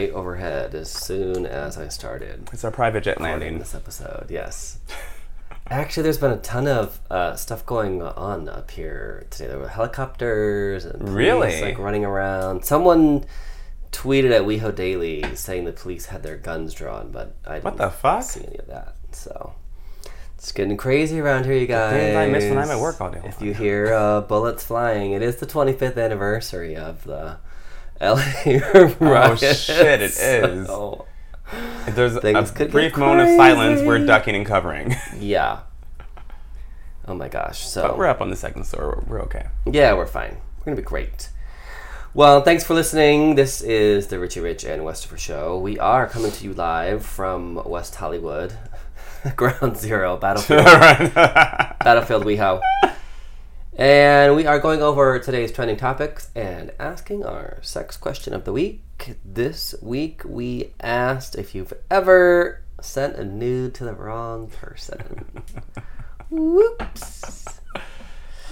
right overhead as soon as I started It's our private jet landing. this episode. Yes. Actually, there's been a ton of uh, stuff going on up here today. There were helicopters and police, Really? like running around. Someone tweeted at WeHo Daily saying the police had their guns drawn, but I didn't What the fuck? see any of that. So it's getting crazy around here, you guys. things I miss when I'm at work all day If you hear uh, bullets flying, it is the 25th anniversary of the LA oh, riots. Oh, shit, it is. So, there's Things a brief moment of silence, we're ducking and covering. yeah. Oh my gosh. So but we're up on the second story. We're, we're okay. Yeah, we're fine. We're gonna be great. Well, thanks for listening. This is the Richie Rich and Westifer Show. We are coming to you live from West Hollywood, Ground Zero, Battlefield, Battlefield WeHo. And we are going over today's trending topics and asking our sex question of the week. This week we asked if you've ever sent a nude to the wrong person. Whoops.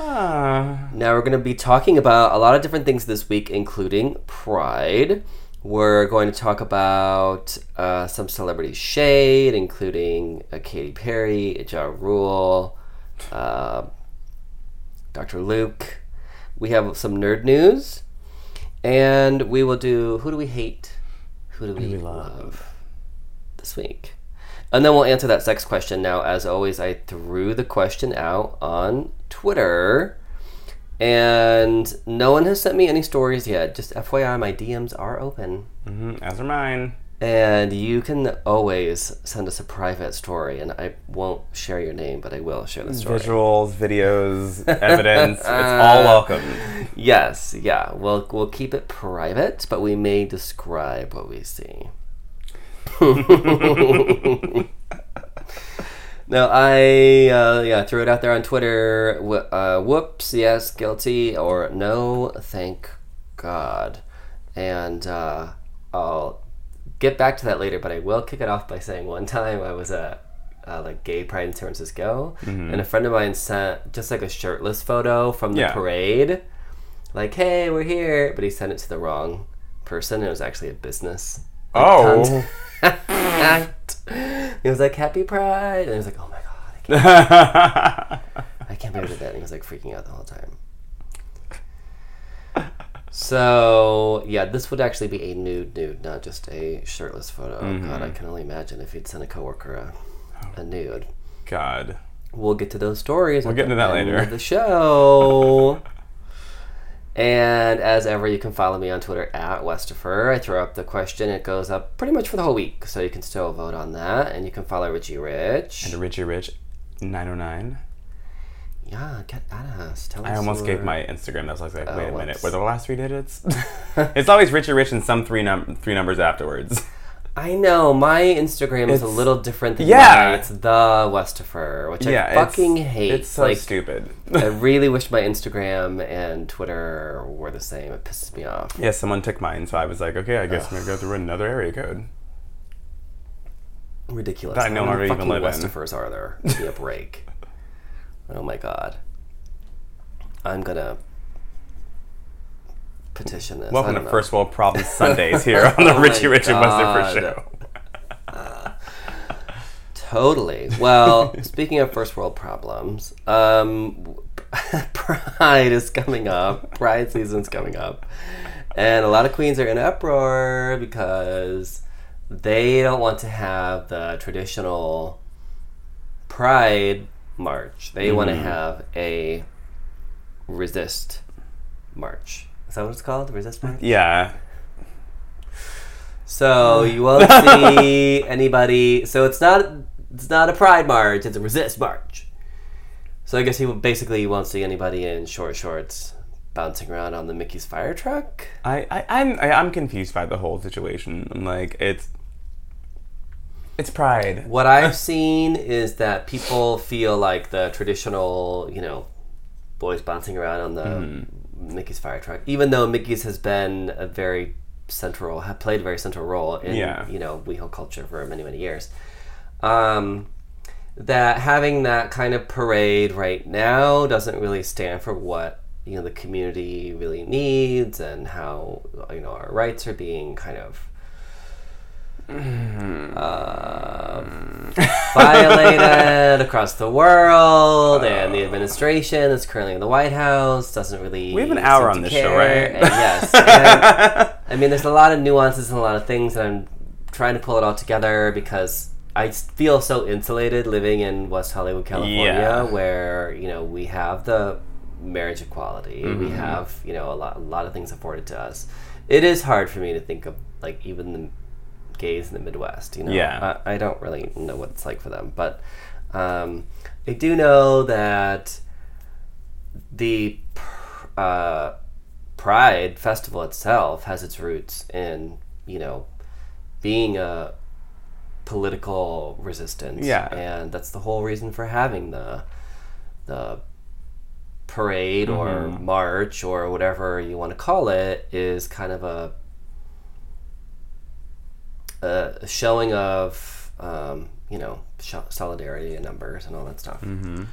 Ah. Now we're going to be talking about a lot of different things this week, including Pride. We're going to talk about uh, some celebrity shade, including uh, Katy Perry, Ja Rule, uh, Dr. Luke. We have some nerd news, and we will do who do we hate, who do we, we love. love? this week. And then we'll answer that sex question. Now, as always, I threw the question out on Twitter, and no one has sent me any stories yet. Just FYI, my DMs are open. hmm As are mine. And you can always send us a private story, and I won't share your name, but I will share the story. Visuals, videos, evidence. it's all welcome. Yes, yeah. We'll we'll keep it private, but we may describe what we see. no, I uh, yeah threw it out there on Twitter. Uh, whoops, yes, guilty, or no, thank God. And uh, I'll get back to that later, but I will kick it off by saying one time I was at uh, like gay pride in San Francisco, and a friend of mine sent just like a shirtless photo from the Yeah. parade, like "Hey, we're here," but he sent it to the wrong person. It was actually a business. Oh. he was like, "Happy Pride," and I was like, "Oh my god, I can't, I can't believe that." And he was like freaking out the whole time. So yeah, this would actually be a nude nude, not just a shirtless photo. Oh God, I mm-hmm. can only imagine if he'd sent a coworker a, a nude. God. We'll get to those stories. We'll get into that later. The show. and as ever, you can follow me on Twitter at Westifer. I throw up the question; it goes up pretty much for the whole week, so you can still vote on that. And you can follow Richie Rich. And Richie Rich 909. Yeah, get at us. Tell us. I almost gave my Instagram. That was like, uh, wait a minute. Oh. Were the last three digits? it's always Richie Rich and some three num- three numbers afterwards. I know my Instagram is a little different than Yeah. mine. It's the Westifer, which yeah, I it's- fucking hate. It's so like, stupid. I really wish my Instagram and Twitter were the same. It pisses me off. yeah, someone took mine, so I was like, okay, I guess I'm gonna go through another area code. ridiculous. That I no How many longer even fucking live in. Westifers are there? Give me a break. oh my god. I'm gonna petition this. Welcome to know. First World Problems Sundays here on the Oh Richie my Rich and Westifer God. show. Totally. Well, speaking of first world problems, um, Pride is coming up. Pride season's coming up, and a lot of queens are in uproar because they don't want to have the traditional Pride march. They mm-hmm. want to have a resist march. Is that what it's called? Resist march. Yeah. So you won't see anybody. So it's not it's not a pride march. It's a resist march. So I guess he basically won't see anybody in short shorts bouncing around on the Mickey's fire truck. I, I I'm I, I'm confused by the whole situation. I'm like it's it's pride. What I've seen is that people feel like the traditional, you know, boys bouncing around on the Mm-hmm. Mickey's fire truck, even though Mickey's has been a very central, have played a very central role in, Yeah. you know, WeHo culture for many, many years. Um, that having that kind of parade right now doesn't really stand for what you know the community really needs and how you know our rights are being kind of um, violated across the world, and the administration that's currently in the White House doesn't really. We have an hour on this show, right? And yes, and, I mean, there's a lot of nuances and a lot of things, and I'm trying to pull it all together because I feel so insulated living in West Hollywood, California, Yeah. where you know we have the marriage equality, we Mm-hmm. have you know a lot, a lot of things afforded to us. It is hard for me to think of like even the gays in the Midwest. You know, Yeah. I, I don't really know what it's like for them, but um, I do know that the uh, Pride festival itself has its roots in you know being a political resistance. Yeah. and that's the whole reason for having the the parade or Mm-hmm. march or whatever you want to call it is kind of a a showing of um, you know sh- solidarity and numbers and all that stuff. Mm-hmm.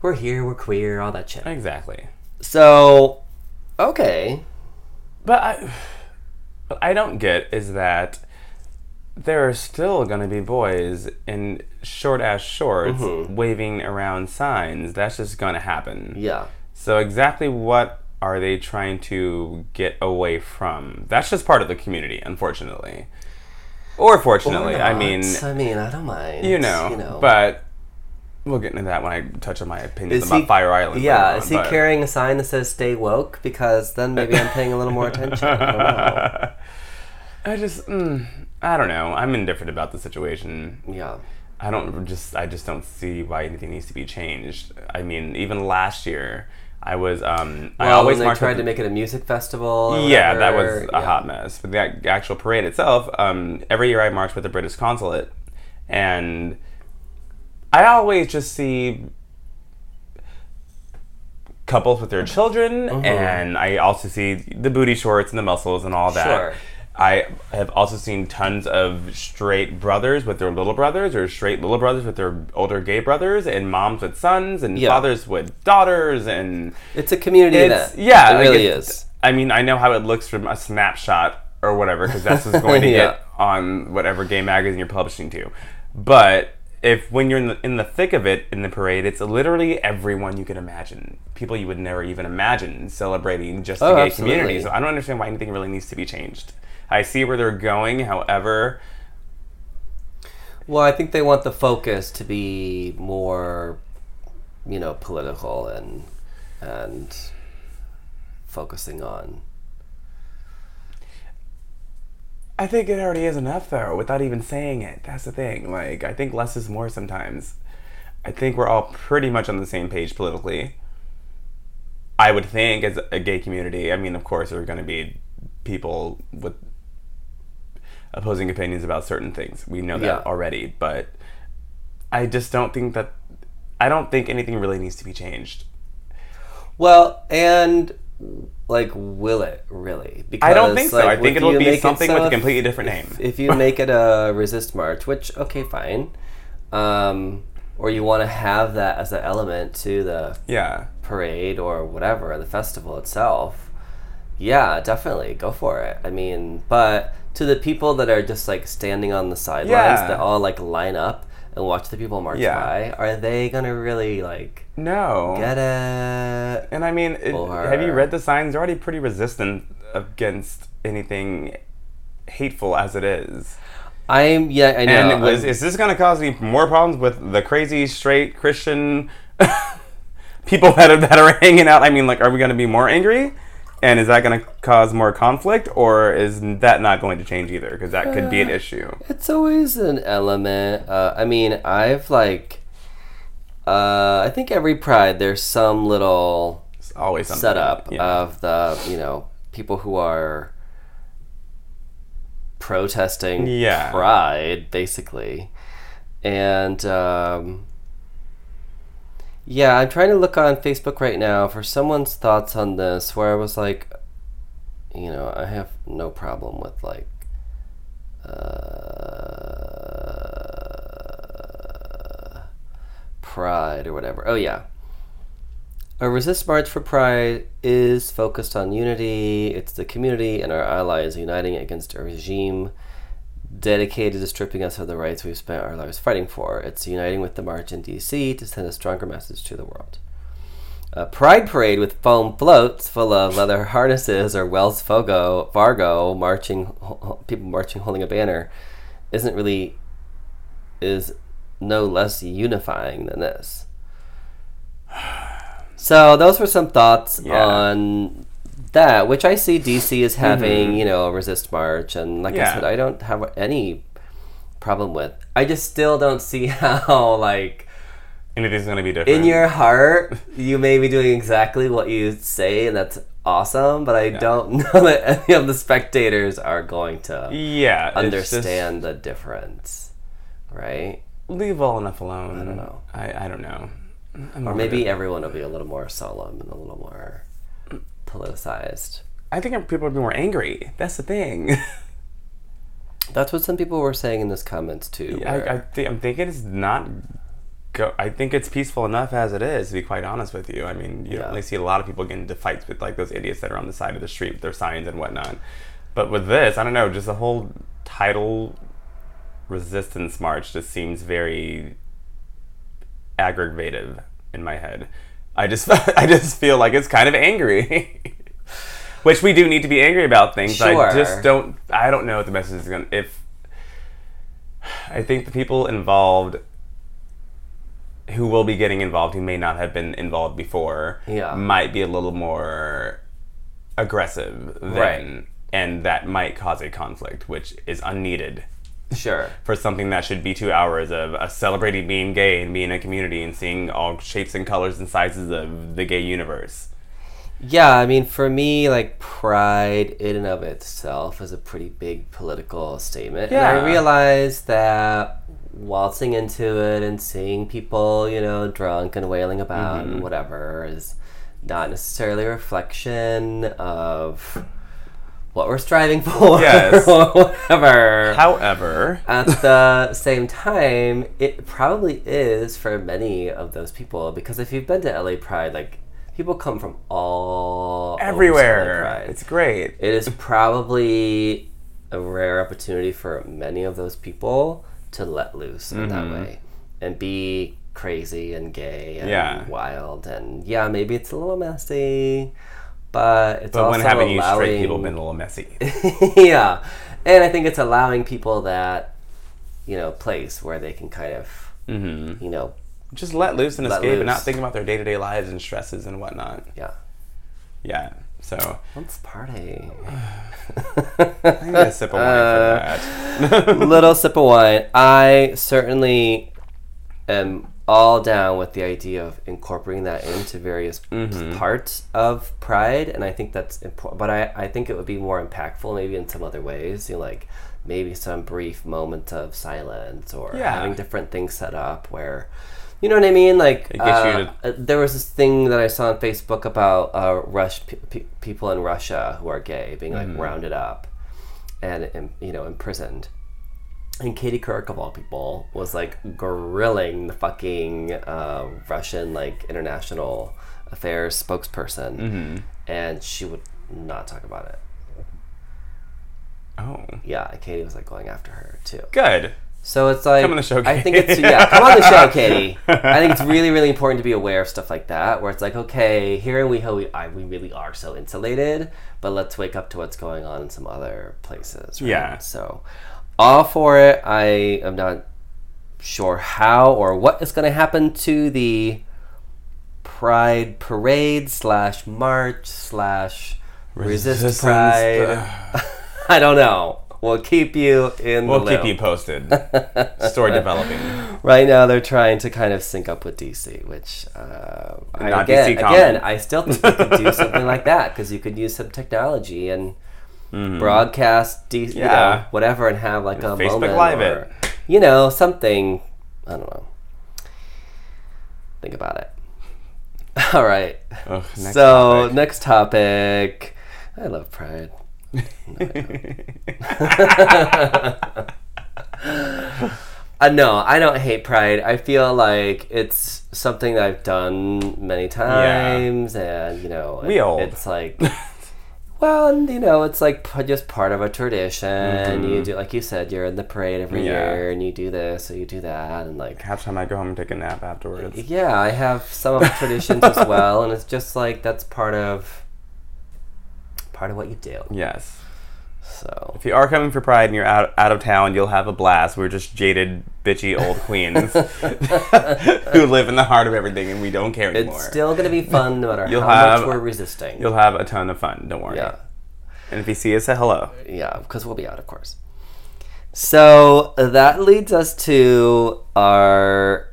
We're here, we're queer, all that shit. Exactly. So, okay, But I, what I don't get is that there are still going to be boys in short ass shorts waving around signs. That's just going to happen. yeah, So exactly what are they trying to get away from? That's just part of the community, unfortunately. Or fortunately, Or I mean, I mean, I don't mind. you know, you know, but we'll get into that when I touch on my opinions Is about he- Fire Island. yeah, later is he but- carrying a sign that says "Stay woke"? Because then maybe I'm paying a little more attention. I don't know. I just, mm, I don't know. I'm indifferent about the situation. Yeah, I don't just, I just don't see why anything needs to be changed. I mean, even last year, I was, um, I well, always when they tried to make it a music festival. Yeah, that was a yeah. hot mess. But the actual parade itself, um, every year I march with the British consulate, and I always just see couples with their children, Mm-hmm. and I also see the booty shorts and the muscles and all that. Sure. I have also seen tons of straight brothers with their little brothers, or straight little brothers with their older gay brothers, and moms with sons, and Yeah. fathers with daughters, and It's a community it's event. yeah, it like, really is. I mean, I know how it looks from a snapshot or whatever, because that's what's going to Yeah. get on whatever gay magazine you're publishing to. But if when you're in the, in the thick of it in the parade, it's literally everyone you can imagine, people you would never even imagine celebrating just the Oh, gay absolutely. community. So I don't understand why anything really needs to be changed. I see where they're going, however, Well, I think they want the focus to be more, you know, political and and focusing on. I think it already is enough though, without even saying it. That's the thing. Like, I think less is more sometimes. I think we're all pretty much on the same page politically. I would think as a gay community, I mean, of course, there are going to be people with opposing opinions about certain things. We know that Yeah. already, but I just don't think that I don't think anything really needs to be changed. Well, and like, will it really? Because, I don't think so. I think it'll be make it something so with a completely different if- name. If you make it a resist march, which okay, fine, um, or you want to have that as an element to the Yeah. parade or whatever, the festival itself, yeah, definitely go for it. I mean, but to the people that are just like standing on the sidelines Yeah. that all like line up and watch the people march Yeah. by, are they gonna really like No. get it? And I mean, it, have you read the signs? They're already pretty resistant against anything hateful as it is. I'm yeah, I know. And was, is this going to cause any more problems with the crazy straight Christian people that are, that are hanging out? I mean, like, are we going to be more angry? And is that going to cause more conflict, or is that not going to change either? Because that could be an issue. It's always an element. Uh, I mean, I've like, uh, I think every pride there's some little It's always something. setup Yeah. of the you know people who are protesting Yeah. pride basically, and um, yeah, I'm trying to look on Facebook right now for someone's thoughts on this. Where I was like, you know, I have no problem with like. Uh, pride or whatever. Oh yeah. A resist march for pride is focused on unity. It's the community and our allies uniting against a regime dedicated to stripping us of the rights we've spent our lives fighting for. It's uniting with the march in DC to send a stronger message to the world. A pride parade with foam floats full of leather harnesses or Wells Fargo, Fargo marching, people marching holding a banner, isn't really is no less unifying than this. So those were some thoughts Yeah. on that, which I see DC as having, mm-hmm. you know, a resist march, and like I said, I don't have any problem with. I just still don't see how like Anything's gonna be different. in your heart you may be doing exactly what you say, and that's awesome. But I don't know that any of the spectators are going to yeah, understand the difference, right? leave all enough alone. I don't know. I, I don't know. I'm Or maybe it. everyone will be a little more solemn and a little more politicized. I think people would be more angry. That's the thing. That's what some people were saying in those comments too. I, I think I'm thinking it's not. Go. I think it's peaceful enough as it is. To be quite honest with you, I mean, you Yeah. don't really see a lot of people getting into fights with like those idiots that are on the side of the street with their signs and whatnot. But with this, I don't know. Just the whole title resistance march just seems very aggravative in my head. I just I just feel like it's kind of angry. Which we do need to be angry about things. but I just don't I don't know what the message is going to if I think the people involved who will be getting involved who may not have been involved before Yeah. might be a little more aggressive than Right. and that might cause a conflict which is unneeded sure. for something that should be two hours of uh, celebrating being gay and being a community and seeing all shapes and colors and sizes of the gay universe. Yeah, I mean, for me, like pride in and of itself is a pretty big political statement. And I Yeah. realized that waltzing into it and seeing people, you know, drunk and wailing about Mm-hmm. and whatever is not necessarily a reflection of what we're striving for Yes. or whatever. However, At the same time, it probably is for many of those people because if you've been to LA Pride, like people come from all over to LA everywhere, it's great. It is probably a rare opportunity for many of those people to let loose in that mm-hmm. way and be crazy and gay and Yeah. wild and yeah, maybe it's a little messy, but it's But also when haven't you straight people been a little messy? yeah, and I think it's allowing people that you know place where they can kind of hmm you know Just let loose and Let escape and not think about their day to day lives and stresses and whatnot. yeah Yeah. So let's party. I need a sip of wine for that. little sip of wine. I certainly am all down with the idea of incorporating that into various Mm-hmm. parts of Pride, and I think that's important. But I, I think it would be more impactful maybe in some other ways, you know, like maybe some brief moment of silence or Yeah. having different things set up where. You know what I mean? Like, gets you uh, uh, there was this thing that I saw on Facebook about uh, Rush pe- pe- people in Russia who are gay being like rounded up and im- you know imprisoned. And Katie Couric of all people was like grilling the fucking uh, Russian like international affairs spokesperson, Mm-hmm. and she would not talk about it. oh, Yeah, Katie was like going after her too. good. So it's like Come on the show, I think it's yeah, come on the show, Katie. I think it's really, really important to be aware of stuff like that, where it's like, okay, here in WeHo, we I, we really are so insulated, but let's wake up to what's going on in some other places. Right? Yeah. So, all for it. I am not sure how or what is going to happen to the Pride parade slash march slash resist Resistance, Pride. I don't know. We'll keep you in We'll keep you posted. Story developing. Right now, they're trying to kind of sync up with DC, which uh, I, again, DC again, I still think you could do something like that because you could use some technology and broadcast DC, you Mm-hmm. Yeah. know, whatever, and have like a Facebook moment Live or, it. you know, something. I don't know. Think about it. All right. Ugh, next so topic. next topic. I love Pride. Uh, no, I don't hate Pride. I feel like it's something that I've done many times, and you know, We it- old. It's like, well, and, you know, it's like p- just part of a tradition. You do, like you said, you're in the parade every Mm-hmm. Yeah. year, and you do this, or you do that, and like, Half time I go home and take a nap afterwards. yeah, I have some of the traditions as well, and it's just like that's part of part of what you do. Yes. So If you are coming for Pride and you're out out of town, you'll have a blast. We're just jaded, bitchy old queens who live in the heart of everything, and we don't care anymore. it's still gonna be fun, no matter You'll how much we're resisting. You'll have a ton of fun. Don't worry. yeah. And if you see us, say hello. Yeah, because we'll be out, of course. So that leads us to our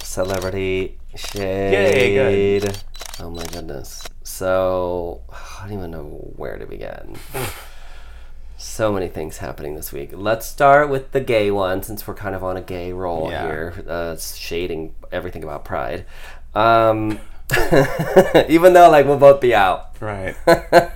celebrity shade. good. Oh my goodness. So I don't even know where to begin. so many things happening this week. Let's start with the gay one, since we're kind of on a gay roll Yeah. here, uh, shading everything about Pride. Um, even though like we'll both be out. Right.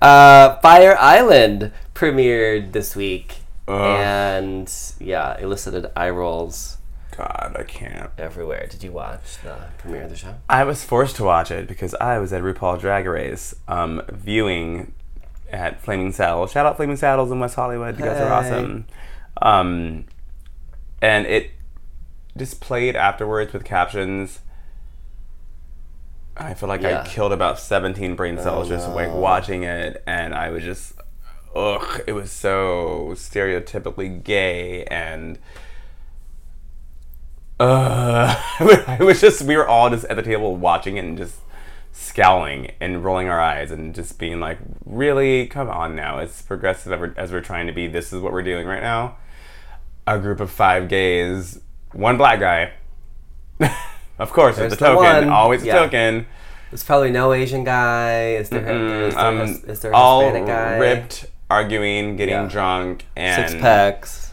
Uh, Fire Island premiered this week, Ugh. and yeah, elicited eye rolls God, I can't. everywhere. Did you watch the premiere of the show? I was forced to watch it because I was at RuPaul Drag Race um, viewing at Flaming Saddles. Shout out Flaming Saddles in West Hollywood. You guys are awesome. Um, and it just played afterwards with captions. I feel like Yeah. I killed about 17 brain cells just like watching it, and I was just, ugh, it was so stereotypically gay and uh, it was just we were all just at the table watching it and just scowling and rolling our eyes and just being like, really, come on now, it's progressive as we're, trying to be. This is what we're doing right now. A group of five gays, one black guy. of course, There's it's a the token, one. always a token. There's probably no Asian guy. Is there? is there, Um, is there a all Hispanic guy? ripped, arguing, getting Yeah. drunk, and Six packs.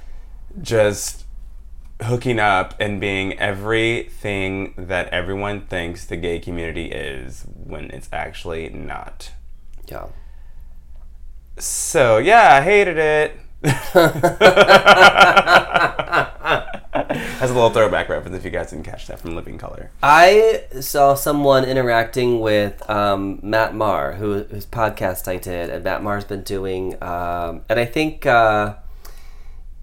just hooking up and being everything that everyone thinks the gay community is when it's actually not. Yeah. So yeah, I hated it. As a little throwback reference, if you guys didn't catch that from Living Color. I saw someone interacting with um, Matt Marr, who, whose podcast I did, and Matt Marr's been doing, um, and I think uh,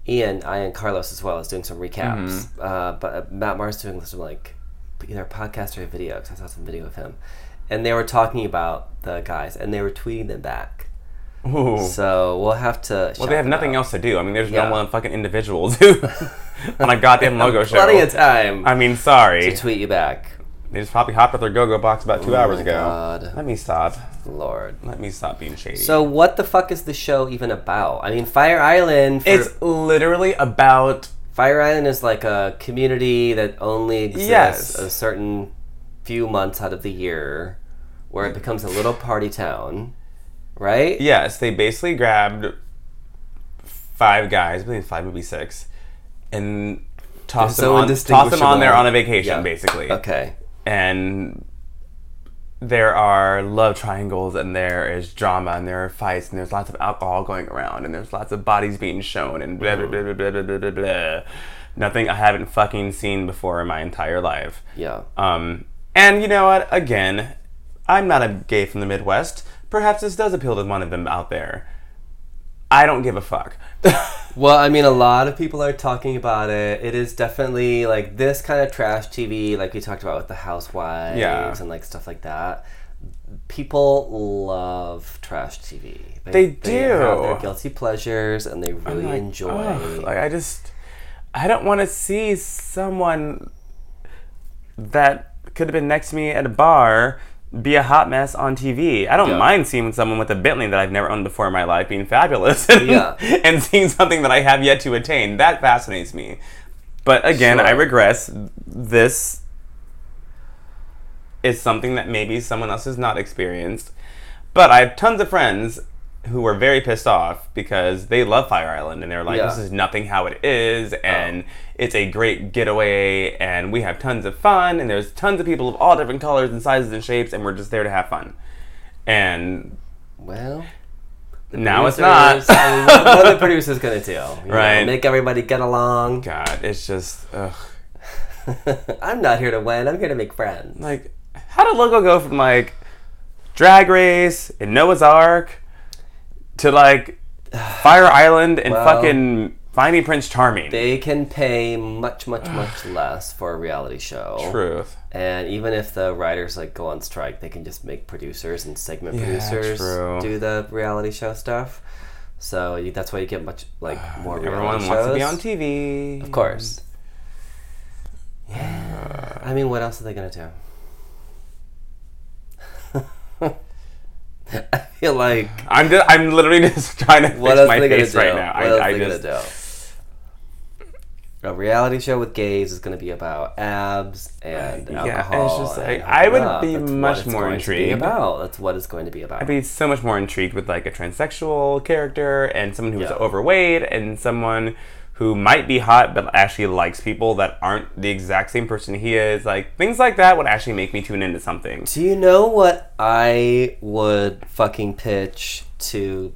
Ian, I and Carlos as well is doing some recaps. Uh, but uh, Matt Marr's doing some like either a podcast or a video because I saw some video of him, and they were talking about the guys, and they were tweeting them back. Ooh. So we'll have to. well, they have nothing else to do. I mean, there's Yeah. no one fucking individuals who on a goddamn logo show. Plenty of time I mean, sorry. to tweet you back. They just probably hopped up their go-go box about two oh hours my ago. God. Let me stop. Lord. Let me stop being shady. So what the fuck is the show even about? I mean, Fire Island. For, it's literally about Fire Island is like a community that only exists Yes. a certain few months out of the year, where it becomes a little party town, right? yes, they basically grabbed five guys, I believe five, maybe six, and tossed They're them so on, tossed them on there on a vacation, Yeah. basically. Okay and there are love triangles and there is drama and there are fights and there's lots of alcohol going around and there's lots of bodies being shown and blah blah blah blah blah blah blah, blah, blah. Nothing I haven't fucking seen before in my entire life. Yeah. Um and you know what? Again, I'm not a gay from the Midwest. Perhaps this does appeal to one of them out there. I don't give a fuck. Well, I mean, a lot of people are talking about it. It is definitely like this kind of trash TV, like we talked about with the Housewives Yeah. and like stuff like that. People love trash TV. They have do. their guilty pleasures, and they really Like, enjoy. ugh, like I just, I don't want to see someone that could have been next to me at a bar be a hot mess on TV. I don't Yeah. mind seeing someone with a Bentley that I've never owned before in my life being fabulous and, Yeah. and seeing something that I have yet to attain. That fascinates me. But again, Sure. I regress. This is something that maybe someone else has not experienced. But I have tons of friends who were very pissed off because they love Fire Island and they're like, Yeah. this is nothing how it is, oh. and it's a great getaway, and we have tons of fun, and there's tons of people of all different colors and sizes and shapes, and we're just there to have fun. And Well, Now it's not. producers- I mean, what, what are the producers gonna do? You know, Right. make everybody get along. God, it's just ugh. I'm not here to win. I'm here to make friends. like how did logo go from like Drag Race and Noah's Arc to like Fire Island and Well, fucking Finding Prince Charming? They can pay much, much, much less for a reality show. Truth. And even if the writers like go on strike, they can just make producers and segment Yeah, producers true. do the reality show stuff. So you, that's why you get much like more reality Everyone shows. wants to be on TV. Of course. Yeah. I mean, what else are they gonna do? I feel like I'm just, I'm literally just trying to what fix my are they gonna face do? right now. What else I, are I they just gonna do? A reality show with gays is going to be about abs and uh, Yeah, it's alcohol. just and like- I would up. be That's what much it's more going to be intrigued. about. That's what it's going to be about. I'd be so much more intrigued with like a transsexual character and someone who's Yeah. overweight and someone who might be hot but actually likes people that aren't the exact same person he is. Like things like that would actually make me tune into something. Do you know what I would fucking pitch to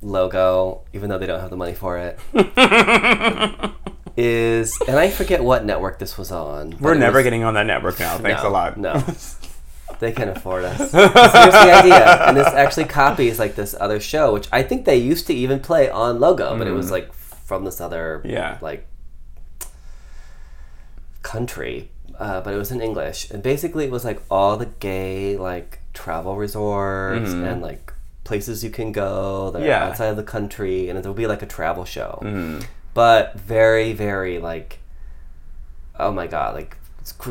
Logo, even though they don't have the money for it? is and I forget what network this was on. We're never was- getting on that network now. Thanks no, a lot. No. They can afford us. So here's the idea, and this actually copies like this other show, which I think they used to even play on Logo, but it was mm. like from this other Mm. Yeah. like country, uh, but it was in English, and basically it was like all the gay like travel resorts and like places you can go that Mm-hmm. Yeah. are outside of the country, and it will be like a travel show, Mm-hmm. but very very like oh my god like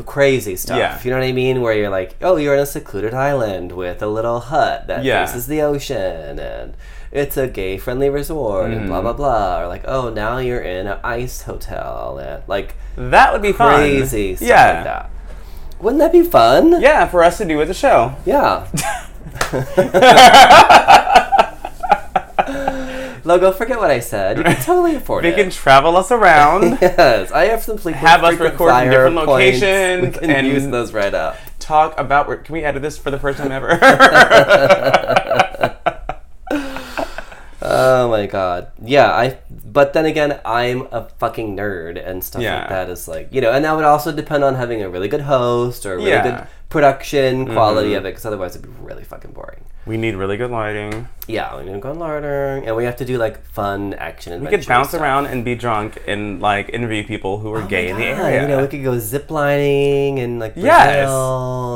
crazy stuff Yeah. you know what i mean where you're like oh you're in a secluded island with a little hut that Yeah. faces the ocean and it's a gay friendly resort and Mm-hmm. blah blah blah or like oh now you're in an ice hotel and like That would be fun. crazy stuff yeah. like that wouldn't that be fun Yeah, for us to do with the show. yeah logo forget what i said you can totally afford They it can travel us around, yes i have some frequent, Have us frequent record in flyer different points. locations we can and- use those right up talk about. Can we edit this for the first time ever? Oh my god. Yeah, I but then again, I'm a fucking nerd and stuff Yeah. like that is like, you know, and that would also depend on having a really good host or a really Yeah. good production mm-hmm. quality of it because otherwise it'd be really fucking boring. we need really good lighting. Yeah, we need to go larder and we have to do like fun action We could bounce stuff. around and be drunk and like interview people who are oh gay in the area. You know, we could go ziplining and like Brazil Yes.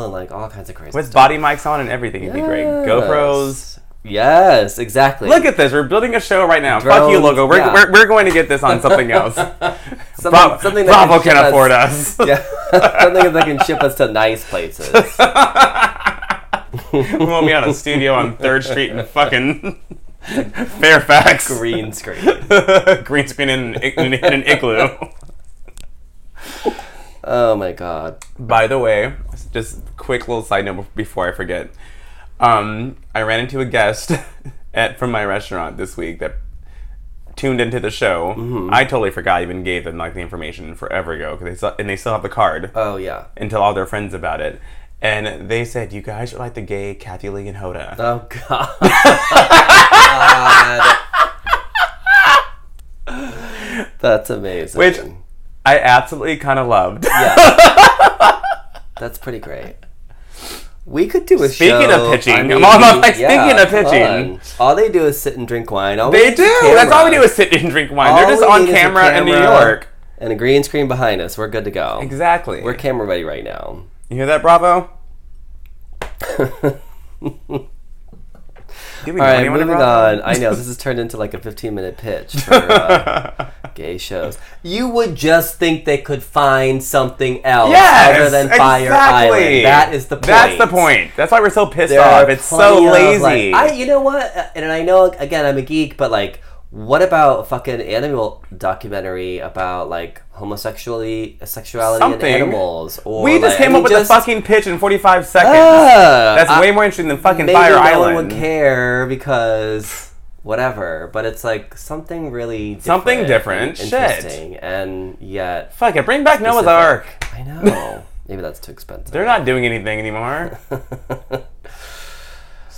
and like all kinds of crazy with stuff. body mics on and everything. It'd be great. GoPros. Yes, exactly. Look at this. We're building a show right now. Fuck you, logo. We're, yeah. we're, we're going to get this on something else. something, Bra- something that Bravo ship can afford us. Yeah, something that can ship us to nice places. we won't be on a studio on Third Street in fucking Fairfax. Green screen. Green screen in an, in, in an igloo. Oh my god. By the way, just quick little side note before I forget. Um, I ran into a guest at from my restaurant this week that tuned into the show. Mm-hmm. I totally forgot I even gave them like the information forever ago because they still, and they still have the card Oh yeah. and tell all their friends about it. And they said, "You guys are like the gay Kathie Lee and Hoda." Oh god. God. That's amazing. Which I absolutely kind of loved. yeah. That's pretty great. We could do a Speaking show. of pitching, I I'm like, yeah, speaking of pitching. all they do is sit and drink wine. All They do. That's all we do is sit and drink wine. All They're just on need is a camera, in New York. and a green screen behind us. We're good to go. Exactly. We're camera ready right now. you hear that, Bravo? Do we All right, moving on. I know this has turned into like a 15 minute pitch for uh, gay shows. You would just think they could find something else Yes, other than Fire exactly. Island. That is the point. That's the point. That's why we're so pissed There off. It's so plenty of, lazy. like- I, you know what? Uh, And I know again, I'm a geek, but like, what about a fucking animal documentary about like homosexuality, sexuality, Something. and animals? Or we just like, I came mean, up with just, the fucking pitch in 45 seconds. Ah, That's I- way more interesting than fucking maybe Fire no Island. one would care because whatever. But it's like something really different Something and different. Shit. interesting, and yet Fuck it, bring back Noah's. Arc. I know. Maybe that's too expensive. They're not doing anything anymore.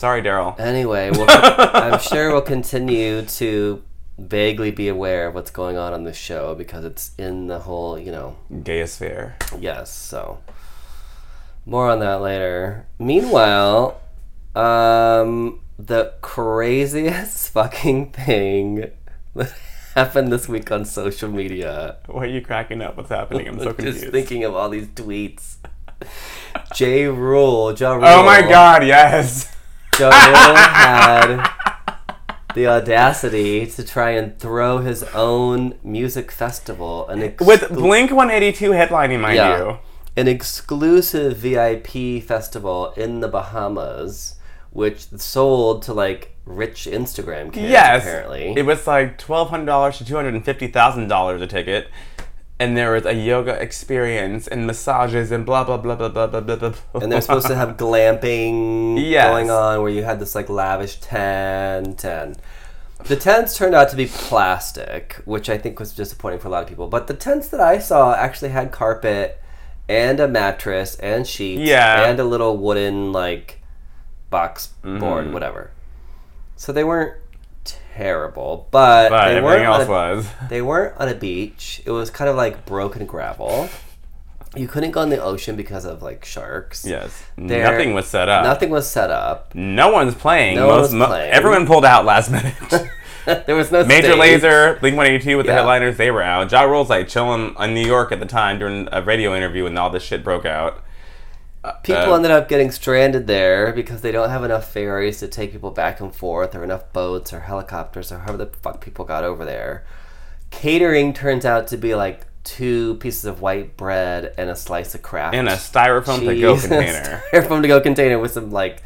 Sorry, Daryl. Anyway, we'll, I'm sure we'll continue to vaguely be aware of what's going on on this show because it's in the whole, you know, Gayosphere. yes. So more on that later. Meanwhile, um, the craziest fucking thing that happened this week on social media. Why are you cracking up? What's happening? I'm so Just confused. thinking of all these tweets. J. Rule, Ja Rule. oh my god, yes. Rule had the audacity to try and throw his own music festival, an With Blink 182 headlining, mind Yeah. you. an exclusive VIP festival in the Bahamas, which sold to like rich Instagram kids. Yes. apparently. It was like $1,200 to $250,000 a ticket. And there was a yoga experience and massages and blah, blah, blah, blah, blah, blah, blah, blah. and they're supposed to have glamping Yes. going on where you had this like lavish tent and the tents turned out to be plastic which i think was disappointing for a lot of people but the tents that i saw actually had carpet and a mattress and sheets Yeah. and a little wooden like box Mm-hmm. board whatever so they weren't terrible but, But they everything else a- was. they weren't on a beach. It was kind of like broken gravel. You couldn't go in the ocean because of like sharks. Yes. Nothing was set up. Nothing was set up. No one's playing. No one Most, was playing. Everyone pulled out last minute. there was no Major stage. Lazer, Blink 182 with the headliners, they were out. Ja Rule's like chilling in New York at the time during a radio interview when all this shit broke out. People Uh, ended up getting stranded there because they don't have enough ferries to take people back and forth, or enough boats or helicopters, or however the fuck people got over there. Catering turns out to be like two pieces of white bread and a slice of Kraft and a styrofoam to go container. styrofoam to go container with some like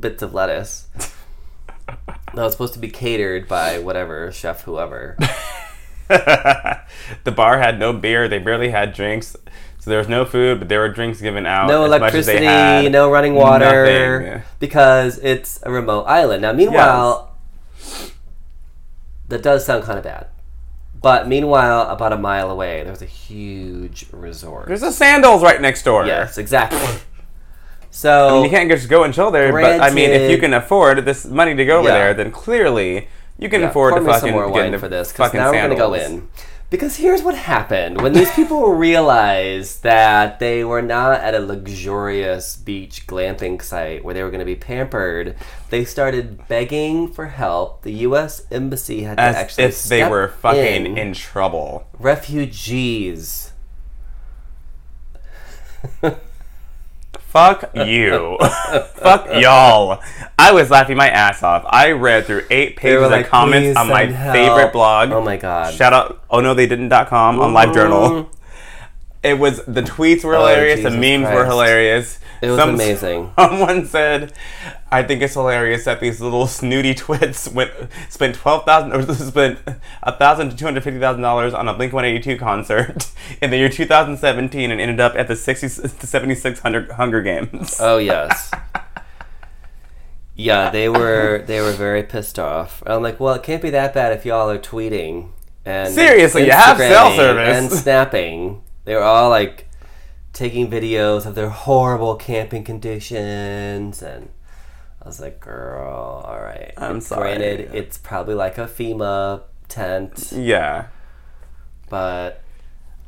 bits of lettuce. that was supposed to be catered by whatever chef, whoever. the bar had no beer. They barely had drinks. So there was no food, but there were drinks given out. No as much as they electricity, had. no running water, Nothing. because it's a remote island. Now, meanwhile, that does sound kind of bad. But meanwhile, about a mile away, there's a huge resort. There's a Sandals right next door. yes, exactly. So You can't just go and chill there. But I mean, if you can afford this money to go over Yeah. there, then clearly you can Yeah, afford to fucking some more get wine into for this because now we're gonna go in. Because here's what happened when these people realized that they were not at a luxurious beach glamping site where they were going to be pampered. They started begging for help. The U.S. embassy had to As actually if they were fucking in. in trouble. refugees. Fuck you. Fuck y'all. I was laughing my ass off. I read through eight pages like, of comments on my help." favorite blog. Oh my god! Shout out oh no they didn't.com on LiveJournal. Mm. It was the tweets were oh, hilarious, the Oh, Jesus memes were hilarious. It was amazing. Someone said, "I think it's hilarious that these little snooty twits went spent twelve thousand or spent a thousand to two hundred fifty thousand dollars on a Blink One Eighty Two concert in the year two thousand seventeen and ended up at the sixty to seventy six hundred Hunger Games." Oh yes. Yeah, they were they were very pissed off. I'm like, well, it can't be that bad if y'all are tweeting and Seriously, you have cell service. and snapping. They were all like taking videos of their horrible camping conditions, and I was like, girl, all right. I'm sorry. Granted, it's probably like a FEMA tent, yeah, but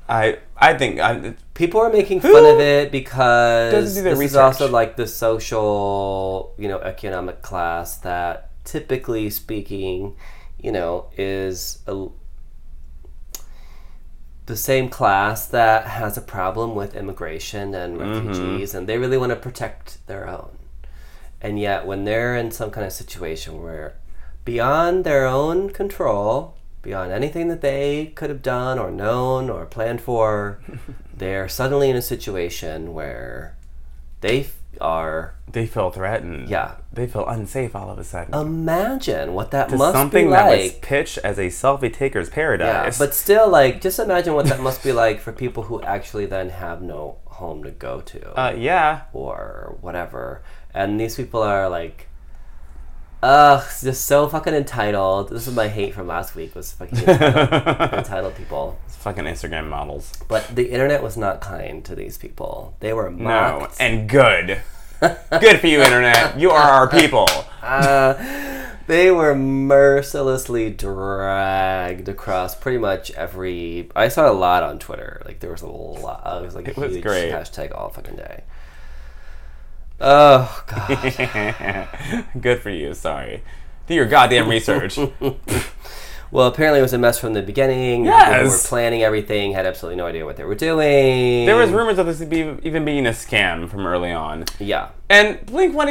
I I think I, people are making fun of it because doesn't do their this is also like the social, you know, economic class that typically speaking, you know, is a, the same class that has a problem with immigration and Mm-hmm. refugees, and they really want to protect their own. And yet, when they're in some kind of situation where beyond their own control, beyond anything that they could have done or known or planned for, they're suddenly in a situation where they are. they feel threatened. Yeah. they feel unsafe all of a sudden. Imagine what that to must something be like. Something that was pitched as a selfie taker's Yeah, paradise. but still, like, just imagine what that must be like for people who actually then have no home to go to. uh, yeah, or whatever. And these people are like, ugh, just so fucking entitled. This is my hate from last week was fucking entitled, entitled people. It's fucking Instagram models. But the internet was not kind to these people. They were No, and good. Good for you, internet. You are our people. Uh, they were mercilessly dragged across pretty much every. I saw a lot on Twitter. Like there was a lot. It was like a It was great. hashtag all fucking day. Oh god. Good for you. Sorry. Do your goddamn research. Well, apparently it was a mess from the beginning. Yes. People were planning everything, had absolutely no idea what they were doing. There was rumors of this be, even being a scam from early on. Yeah. And Blink One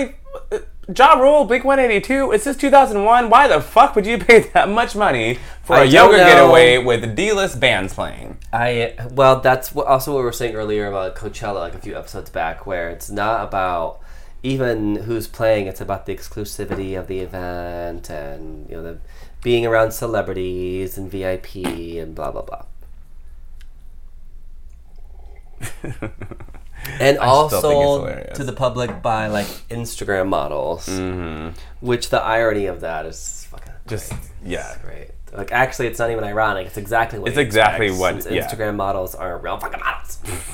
Ja Rule, Blink One Eighty Two. It's just 2001. Why the fuck would you pay that much money for I a yoga know. getaway with D-list bands playing? I well, that's what, also what we were saying earlier about Coachella, like a few episodes back, where it's not about even who's playing; it's about the exclusivity of the event and you know the being around celebrities and VIP and blah blah blah. and I still think it's also to the public by like Instagram models, Mm-hmm. which the irony of that is fucking Just yeah. great. Like actually, it's not even ironic. It's exactly what. It's exactly expect, what- yeah. Instagram models are real fucking models. um,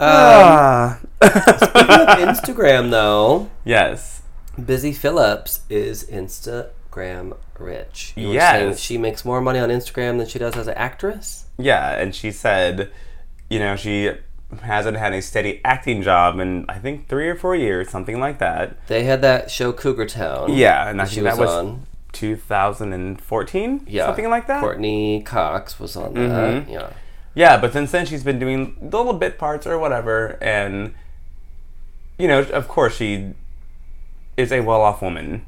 Ah. Instagram though, yes. Busy Phillips is Instagram rich. You Yes. saying she makes more money on Instagram than she does as an actress. Yeah, and she said, you know, she hasn't had a steady acting job in I think three or four years, something like that. They had that show Cougar Town. Yeah, and I She think that was was on. 2014, Yeah, something like that. Courteney Cox was on that. Mhm. Yeah. Yeah, but since then she's been doing little bit parts or whatever, and you know, of course she is a well-off woman.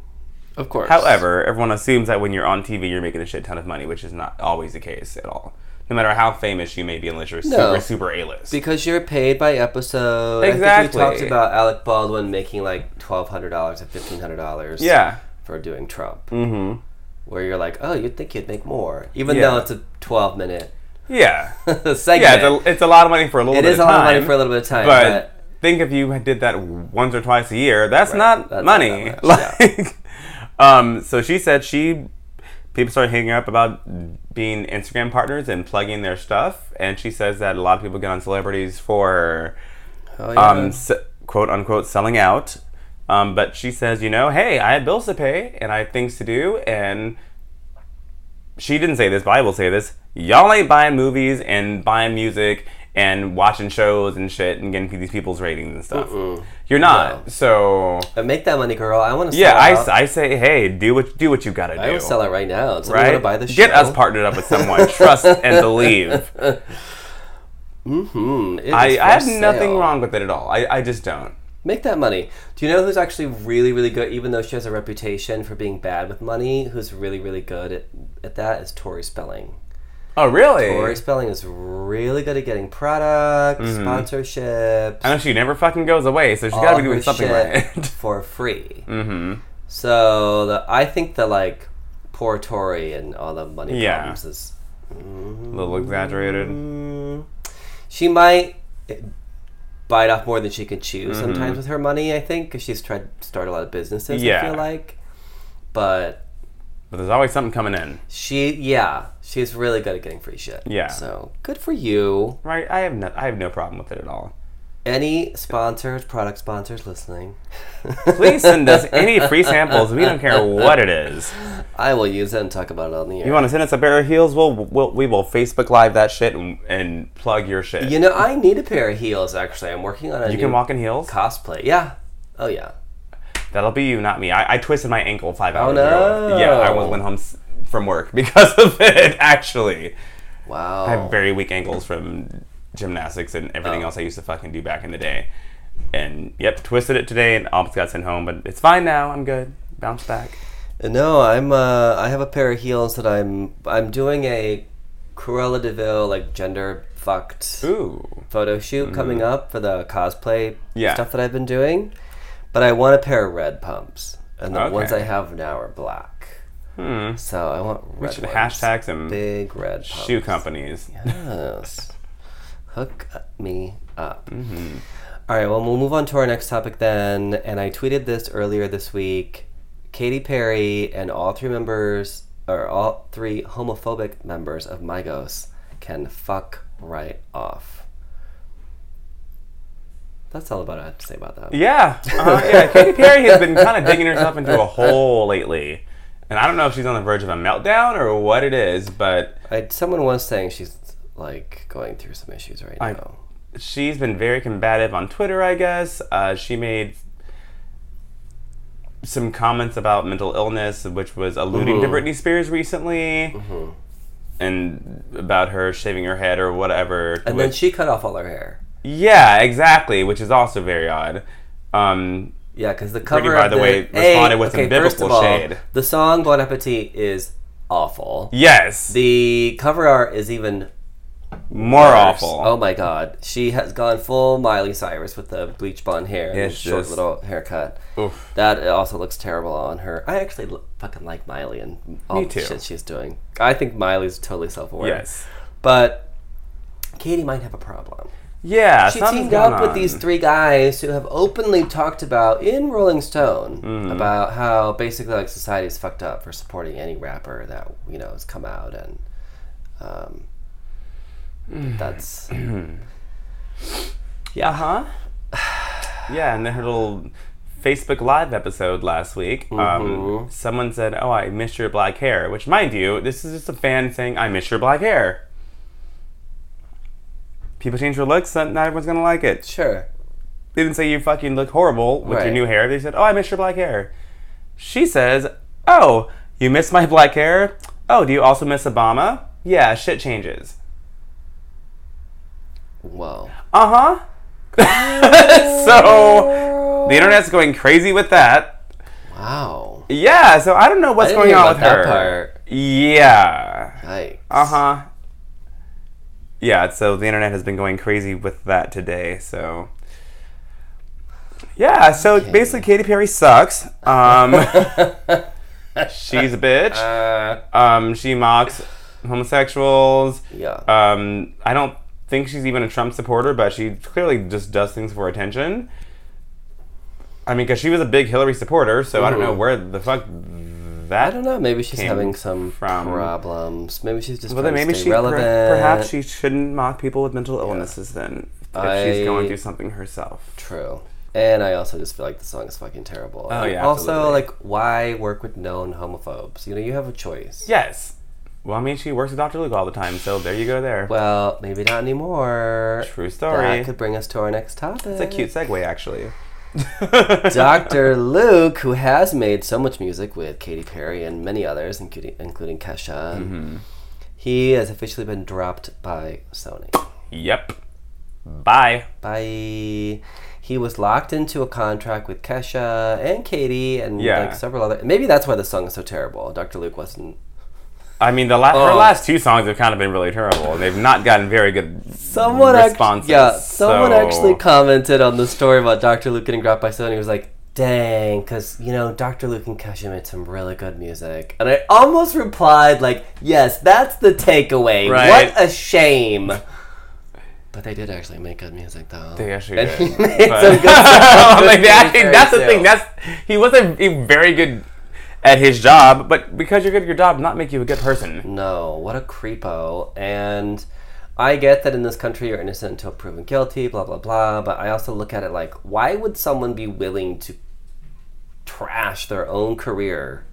Of course. However, everyone assumes that when you're on TV, you're making a shit ton of money, which is not always the case at all. No matter how famous you may be, unless you're No. super, super A-list. Because you're paid by episode. I think Exactly. we talked about Alec Baldwin making like twelve hundred dollars or fifteen hundred dollars. yeah. For doing Trump, Mm-hmm. where you're like, oh, you'd think you'd make more, even Yeah. though it's a twelve minute Yeah. segment. Yeah, it's a, it's a lot of money for a little It bit is of a lot of time. money for a little bit of time, But, but- think if you did that once or twice a year, that's Right, not that's not money. much, like, um, so she said she people started hanging up about being Instagram partners and plugging their stuff, and she says that a lot of people get on celebrities for yeah. um, s- quote unquote selling out. Um, but she says, you know, hey, I have bills to pay and I have things to do, and she didn't say this, but I will say this: y'all ain't buying movies and buying music and watching shows and shit and getting these people's ratings and stuff. You're not. No. So But make that money, girl. I want to. yeah, I, out. I say, hey, do what do what you gotta do. I will sell it right now. So right? Right? want to buy show? Get us partnered up with someone. Trust and believe. Hmm. I, I have nothing wrong with it at all. I, I just don't. Make that money. Do you know who's actually really, really good, even though she has a reputation for being bad with money? Who's really, really good at, at that is Tori Spelling. Oh really? Tori Spelling is really good at getting products, Mm-hmm. sponsorships. I know she never fucking goes away, so she's got to be doing something right. for free. mm-hmm. So the I think that like poor Tori and all the money Yeah. problems is A little exaggerated. Mm, she might bite off more than she can chew Mm-hmm. sometimes with her money. I think because she's tried to start a lot of businesses. I Yeah. feel like, but But there's always something coming in. she, yeah, she's really good at getting free shit. Yeah. So good for you. Right? I have no I have no problem with it at all. Any sponsors, product sponsors listening, Please send us any free samples. We don't care what it is. I will use it and talk about it on the air. You want to send us a pair of heels? We'll, we'll we will Facebook Live that shit and, and plug your shit. You know, I need a pair of heels. Actually, I'm working on a You new can walk in heels. cosplay. Yeah. Oh yeah. That'll be you, not me. I, I twisted my ankle five hours oh, no. ago. Yeah, I went home from work because of it. Actually, Wow. I have very weak ankles from gymnastics and everything Oh. else I used to fucking do back in the day. And yep, twisted it today and almost got sent home, but it's fine now. I'm good. Bounce back. No, I'm. Uh, I have a pair of heels that I'm. I'm doing a Cruella de Vil like gender fucked Ooh. photo shoot coming up for the cosplay Mm-hmm. Yeah. stuff that I've been doing, but I want a pair of red pumps, and the ones I have now are black. Hmm. So I want red We should ones. hashtag some big red pumps. shoe companies. Yes. Hook me up. Mm-hmm. All right, well, we'll move on to our next topic then. And I tweeted this earlier this week. Katy Perry and all three members, or all three homophobic members of Migos, can fuck right off. That's all about I have to say about that. Yeah, uh, yeah. Katy Perry has been kind of digging herself into a hole lately, and I don't know if she's on the verge of a meltdown or what it is, but I, someone was saying she's like going through some issues right I- now. she's been very combative on Twitter. I guess uh, she made some comments about mental illness, which was alluding to Mhm. Britney Spears recently, Mhm. and about her shaving her head or whatever. to And then she cut off all her hair. Yeah, exactly, which is also very odd. Um, Yeah, because the cover. by of the way, responded with some first biblical all, shade. The song "Bon Appetit" is awful. yes, The cover art is even more worse. awful. Oh my god, she has gone full Miley Cyrus with the bleach blonde hair and short just- little haircut. Oof. That also looks terrible on her. I actually fucking like Miley and all Me the too. shit she's doing. I think Miley's totally self-aware. Yes. but Katy might have a problem. Yeah, She teamed up with these three guys who have openly talked about in Rolling Stone Mm-hmm. about how basically like society's fucked up for supporting any rapper that you know has come out and um, that's yeah. Uh huh. yeah, and then her little Facebook Live episode last week, um, Mhm. someone said, "Oh, I miss your black hair," which, mind you, this is just a fan saying, "I miss your black hair." People change their looks, not not everyone's gonna like it. Sure. They didn't say you fucking look horrible with your new hair. They said, "Oh, I miss your black hair." She says, "Oh, you miss my black hair? Oh, do you also miss Obama?" Yeah, shit changes. Whoa. Uh huh. so the internet's going crazy with that. Wow. Yeah, so I don't know what's going on with that her. part. Yeah. Uh huh. Yeah, so the internet has been going crazy with that today. So. Yeah, so Okay. basically, Katy Perry sucks. Um, she's a bitch. Uh, Um, she mocks homosexuals. yeah. Um, I don't think she's even a Trump supporter, but she clearly just does things for attention. I mean, because she was a big Hillary supporter, so I don't know where the fuck that. I don't know. Maybe she's having some from- problems. Maybe she's just Well, then maybe she per- perhaps she shouldn't mock people with mental illnesses. Then, if she's going I- through something herself. True. And I also just feel like the song is fucking terrible. Oh, yeah, Also, absolutely. like, why work with known homophobes? You know, you have a choice. Yes. Well, I mean, she works with Dr. Luke all the time, so there you go. There. Well, maybe not anymore. True story. That could bring us to our next topic. It's a cute segue, actually. Dr. Luke, who has made so much music with Katy Perry and many others, including including Kesha, Mm-hmm. he has officially been dropped by Sony. Yep. Bye. Bye. he was locked into a contract with Kesha and Katy and Yeah. like several other. Maybe that's why the song is so terrible. Dr. Luke wasn't. I mean, the la- her Oh. last two songs have kind of been really terrible, and they've not gotten very good Someone responses. yeah, someone so- actually commented on the story about Dr. Luke getting dropped by Sony. He was like, "Dang, because you know Dr. Luke and Kesha made some really good music," and I almost replied like, "Yes, that's the takeaway. Right. What a shame." But they did actually make good music, though. They actually And did. he made but- some good stuff. like, they with actually- Katy that's the too. thing. That's he wasn't a very good at his job, but because you're good at your job, not make you a good person. No, what a creepo. And I get that in this country you're innocent until proven guilty, blah, blah, blah. But I also look at it like, why would someone be willing to trash their own career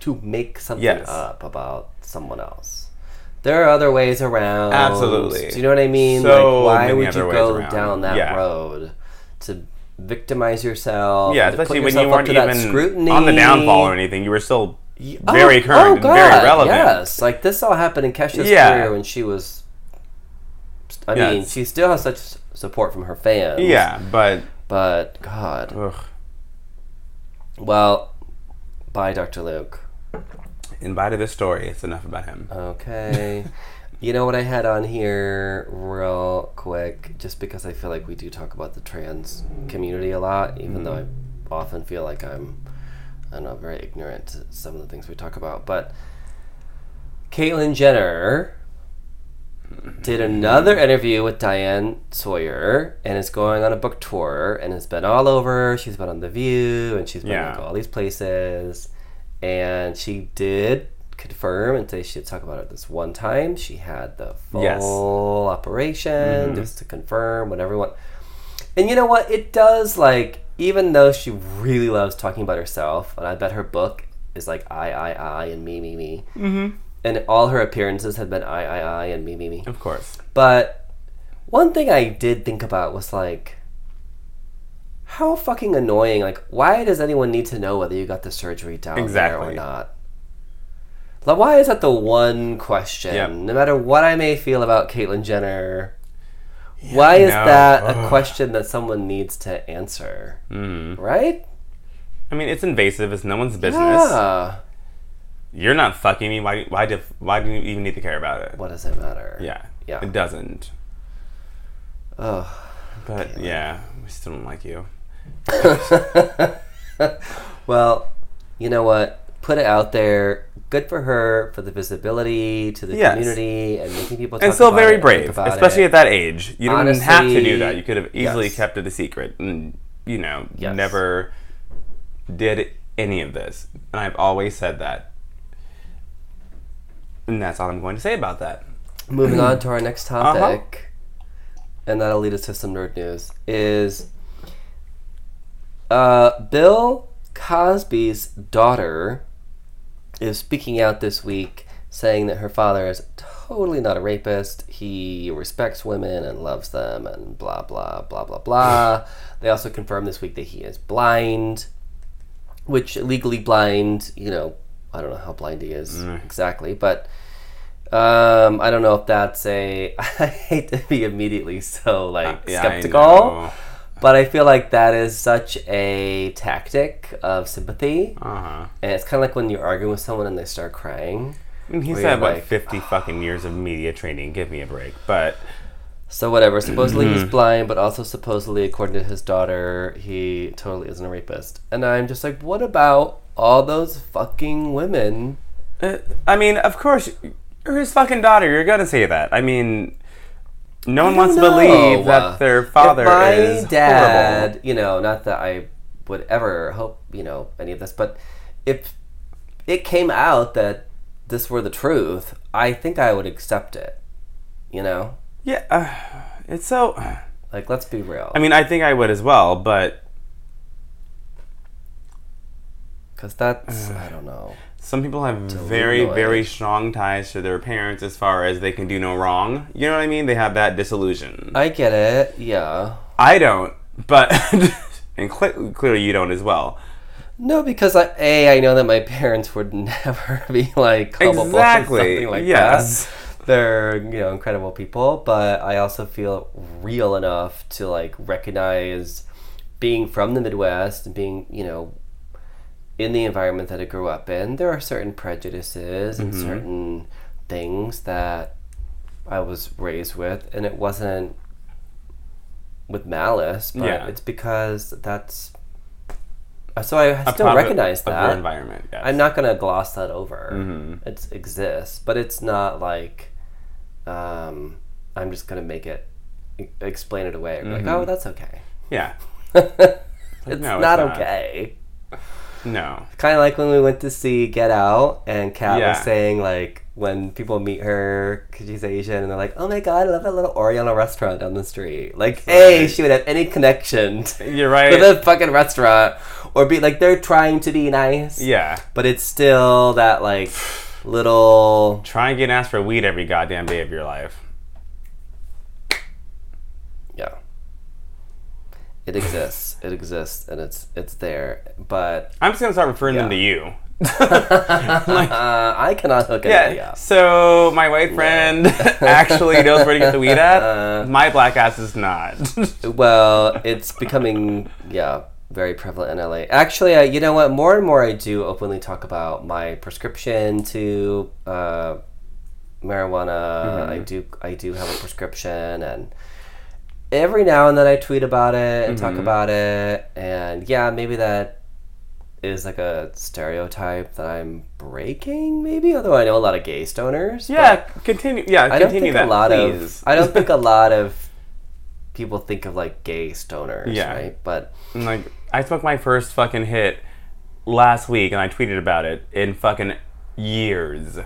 to make something Yes. up about someone else? There are other ways around. Absolutely. Do you know what I mean? So like, why many would other you ways go around. down that Yeah. road to victimize yourself? Yeah, especially when you weren't that even scrutiny? on the downfall or anything. You were still Oh, very current oh, and very relevant. Yes, like this all happened in Kesha's Yeah. career when she was. I Yeah, mean, she still has such support from her fans. Yeah, but But God, ugh. well, bye, Dr. Luke. in bite of this story, it's enough about him. Okay. you know what I had on here real quick, just because I feel like we do talk about the trans community a lot, even though mm-hmm. I often feel like I'm, I don't know, very ignorant to some of the things we talk about. But Caitlyn Jenner did another mm-hmm. interview with Diane Sawyer and is going on a book tour and has been all over. She's been on The View and she's been Yeah. like all these places. And she did confirm and say she'd talk about it this one time. She had the full Yes. operation Mhm. just to confirm what everyone. And you know what? It does like even though she really loves talking about herself, and I bet her book is like I I I and me me me. Mm-hmm. And all her appearances have been I I I and me me me. Of course. But one thing I did think about was like, how fucking annoying. Like, why does anyone need to know whether you got the surgery down there or not? Like, why is that the one question? No matter what I may feel about Caitlyn Jenner, why is that a question that someone needs to answer? Mm. Right? I mean, it's invasive. It's no one's business. Yeah. You're not fucking me. Why? Why do? Why do you even need to care about it? What does it matter? Yeah. Yeah. It doesn't. Ugh. But yeah, we still don't like you. Well, you know what? Put it out there. Good for her for the visibility to the Yes. community and making people. And still about very think brave, about especially it. at that age. You don't even have to do Honestly, that. You could have easily yes. kept it a secret and, you know, Yes. never did any of this. And I've always said that. And that's all I'm going to say about that. Moving on to our next topic, Uh-huh. and that'll lead us to some nerd news. Is uh, Bill Cosby's daughter is speaking out this week, saying that her father is totally not a rapist. He respects women and loves them, and blah blah blah blah blah. they also confirmed this week that he is blind, which legally blind, you know, I don't know how blind he is exactly, but um, I don't know if that's a. I hate to be immediately so like Yeah, I skeptical. But I feel like that is such a tactic of sympathy, Uh-huh. and it's kind of like when you're arguing with someone and they start crying. I mean, he's had like, 50 fucking years of media training. Give me a break. But So whatever. Supposedly Mm-hmm. he's blind, but also supposedly, according to his daughter, he totally isn't a rapist. And I'm just like, what about all those fucking women? Uh, I mean, of course, you're his fucking daughter. You're gonna say that. I mean, no one wants to believe that their father if my is dad, horrible. you know, not that I would ever hope, you know, any of this, but if it came out that this were the truth, I think I would accept it. You know, Yeah, uh, it's so. like let's be real, I mean, I think I would as well, but because that's I don't know. Some people have very, very strong ties to their parents as far as they can do no wrong. You know what I mean? They have that disillusion. I get it. Yeah. I don't, but and cle clearly you don't as well. No, because I a I know that my parents would never be like culpable Exactly, or something like yes. that. They're you know incredible people, but I also feel real enough to like recognize being from the Midwest and being you know in the environment that I grew up in. There are certain prejudices and certain things that I was raised with, and it wasn't with malice, but Yeah. it's because that's. So I A still recognize of that. environment. Yes. I'm not gonna gloss that over. Mhm. It exists, but it's not like um, I'm just gonna make it explain it away. Like, Mm-hmm. oh, that's okay. Yeah. it's no, it's not not. okay. No. Kind of like when we went to see Get Out, and Kat Yeah. was saying like when people meet her because she's Asian, and they're like, "Oh my god, I love that little Oriental restaurant down the street." Like, a Right. she would have any connection to You're right. the fucking restaurant, or be like they're trying to be nice. yeah. but it's still that like little Try and get asked for weed every goddamn day of your life. yeah it exists it exists and it's it's there but I'm just gonna start referring them to you. uh, i cannot hook anybody Yeah. up So my white friend actually knows where to get the weed at. Uh. my black ass is not. well it's becoming yeah very prevalent in la actually I, you know what more and more i do openly talk about my prescription to uh, marijuana i do i do have a prescription and every now and then i tweet about it and talk mm-hmm. about it and yeah maybe that is like a stereotype that i'm breaking maybe although i know a lot of gay stoners yeah. Continue. Yeah. i don't Continue think that, a lot please. of i don't think a lot of people think of like gay stoners Yeah. right but like, I smoked my first fucking hit last week, and I tweeted about it in fucking years.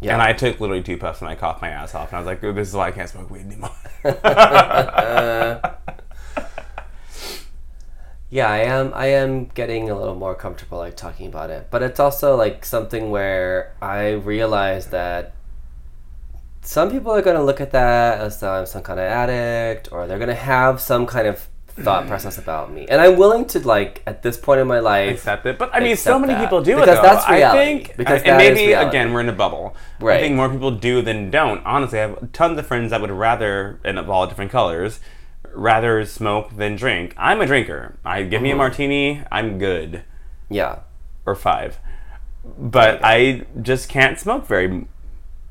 Yeah And I took literally two puffs and I coughed my ass off, and I was like, "This is why I can't smoke weed anymore." Yeah, I am. I am getting a little more comfortable like talking about it, but it's also like something where I realize that some people are going to look at that as though I'm some kind of addict, or they're going to have some kind of thought process about me, and I'm willing to like at this point in my life accept it. But I mean, so many that. people do Because it. That's I think, Because and maybe reality. again we're in a bubble. I think more people do than don't. Honestly, I have tons of friends that would rather, and of all different colors, rather smoke than drink. I'm a drinker. I give Mm-hmm. me a martini, I'm good, yeah. or five. But I just can't smoke very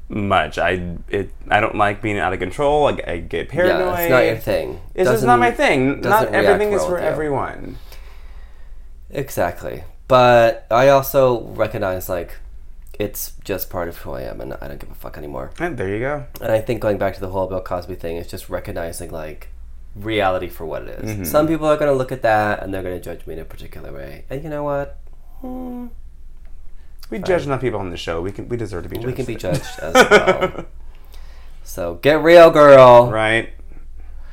much. I it I don't like being out of control. I, I get paranoid. Yeah, it's not your thing. It's just not my thing. Not doesn't everything is well for everyone. Exactly. But I also recognize like it's just part of who I am and I don't give a fuck anymore. And there you go. And I think going back to the whole Bill Cosby thing is just recognizing like reality for what it is. Mm-hmm. Some people are going to look at that and they're going to judge me in a particular way. And you know what? Hmm, We judge enough people on the show. We can we deserve to be judged. we can be judged as well. So get real, girl. Right.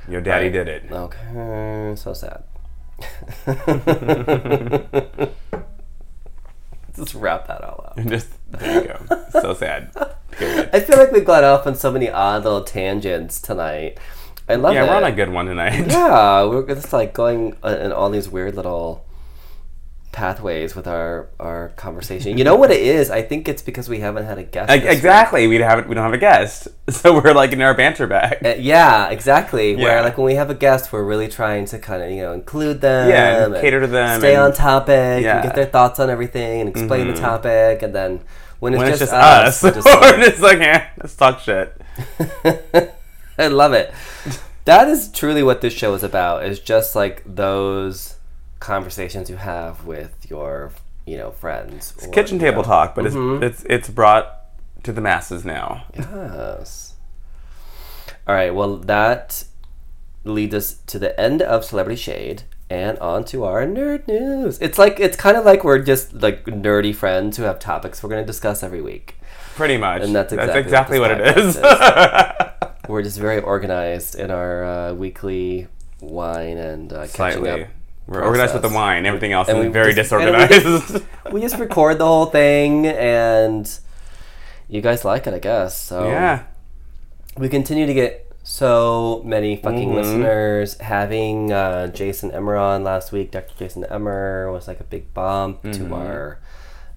Your daddy Right. did it. Okay, so sad. Just wrap that all up. Just there you go. So sad. Period. I feel like we've gone off on so many odd little tangents tonight. I love Yeah, it. we're on a good one tonight. yeah, we're just like going in all these weird little pathways with our our conversation. You know what it is? I think it's because we haven't had a guest. Like, this week. exactly. We haven't we don't have a guest, so we're like in our banter bag. Uh, yeah, exactly. Where like when we have a guest, we're really trying to kind of you know include them, Yeah, and and cater to them stay and- on topic, Yeah. and get their thoughts on everything, and explain the topic, and then when it's, When just, it's just us, we're just we're like- just like, eh, let's talk shit. I love it. That is truly what this show is about. Is just like those conversations you have with your, you know, friends. or, Kitchen you table know- talk, but Mhm. it's it's it's brought to the masses now. Yes. All right. Well, that leads us to the end of Celebrity Shade and on to our nerd news. It's like it's kind of like we're just like nerdy friends who have topics we're going to discuss every week. Pretty much. And that's exactly exactly what what, it podcast is. We're just very organized in our uh, weekly wine and uh, catching Slightly. up. We're organized with the wine. Everything else And is very just- and we disorganized. just- We just record the whole thing and you guys like it, I guess. So yeah. we continue to get so many fucking Mhm. listeners. Having uh, Jason Emmer on last week, Dr. Jason Emmer was like a big bump Mhm. to our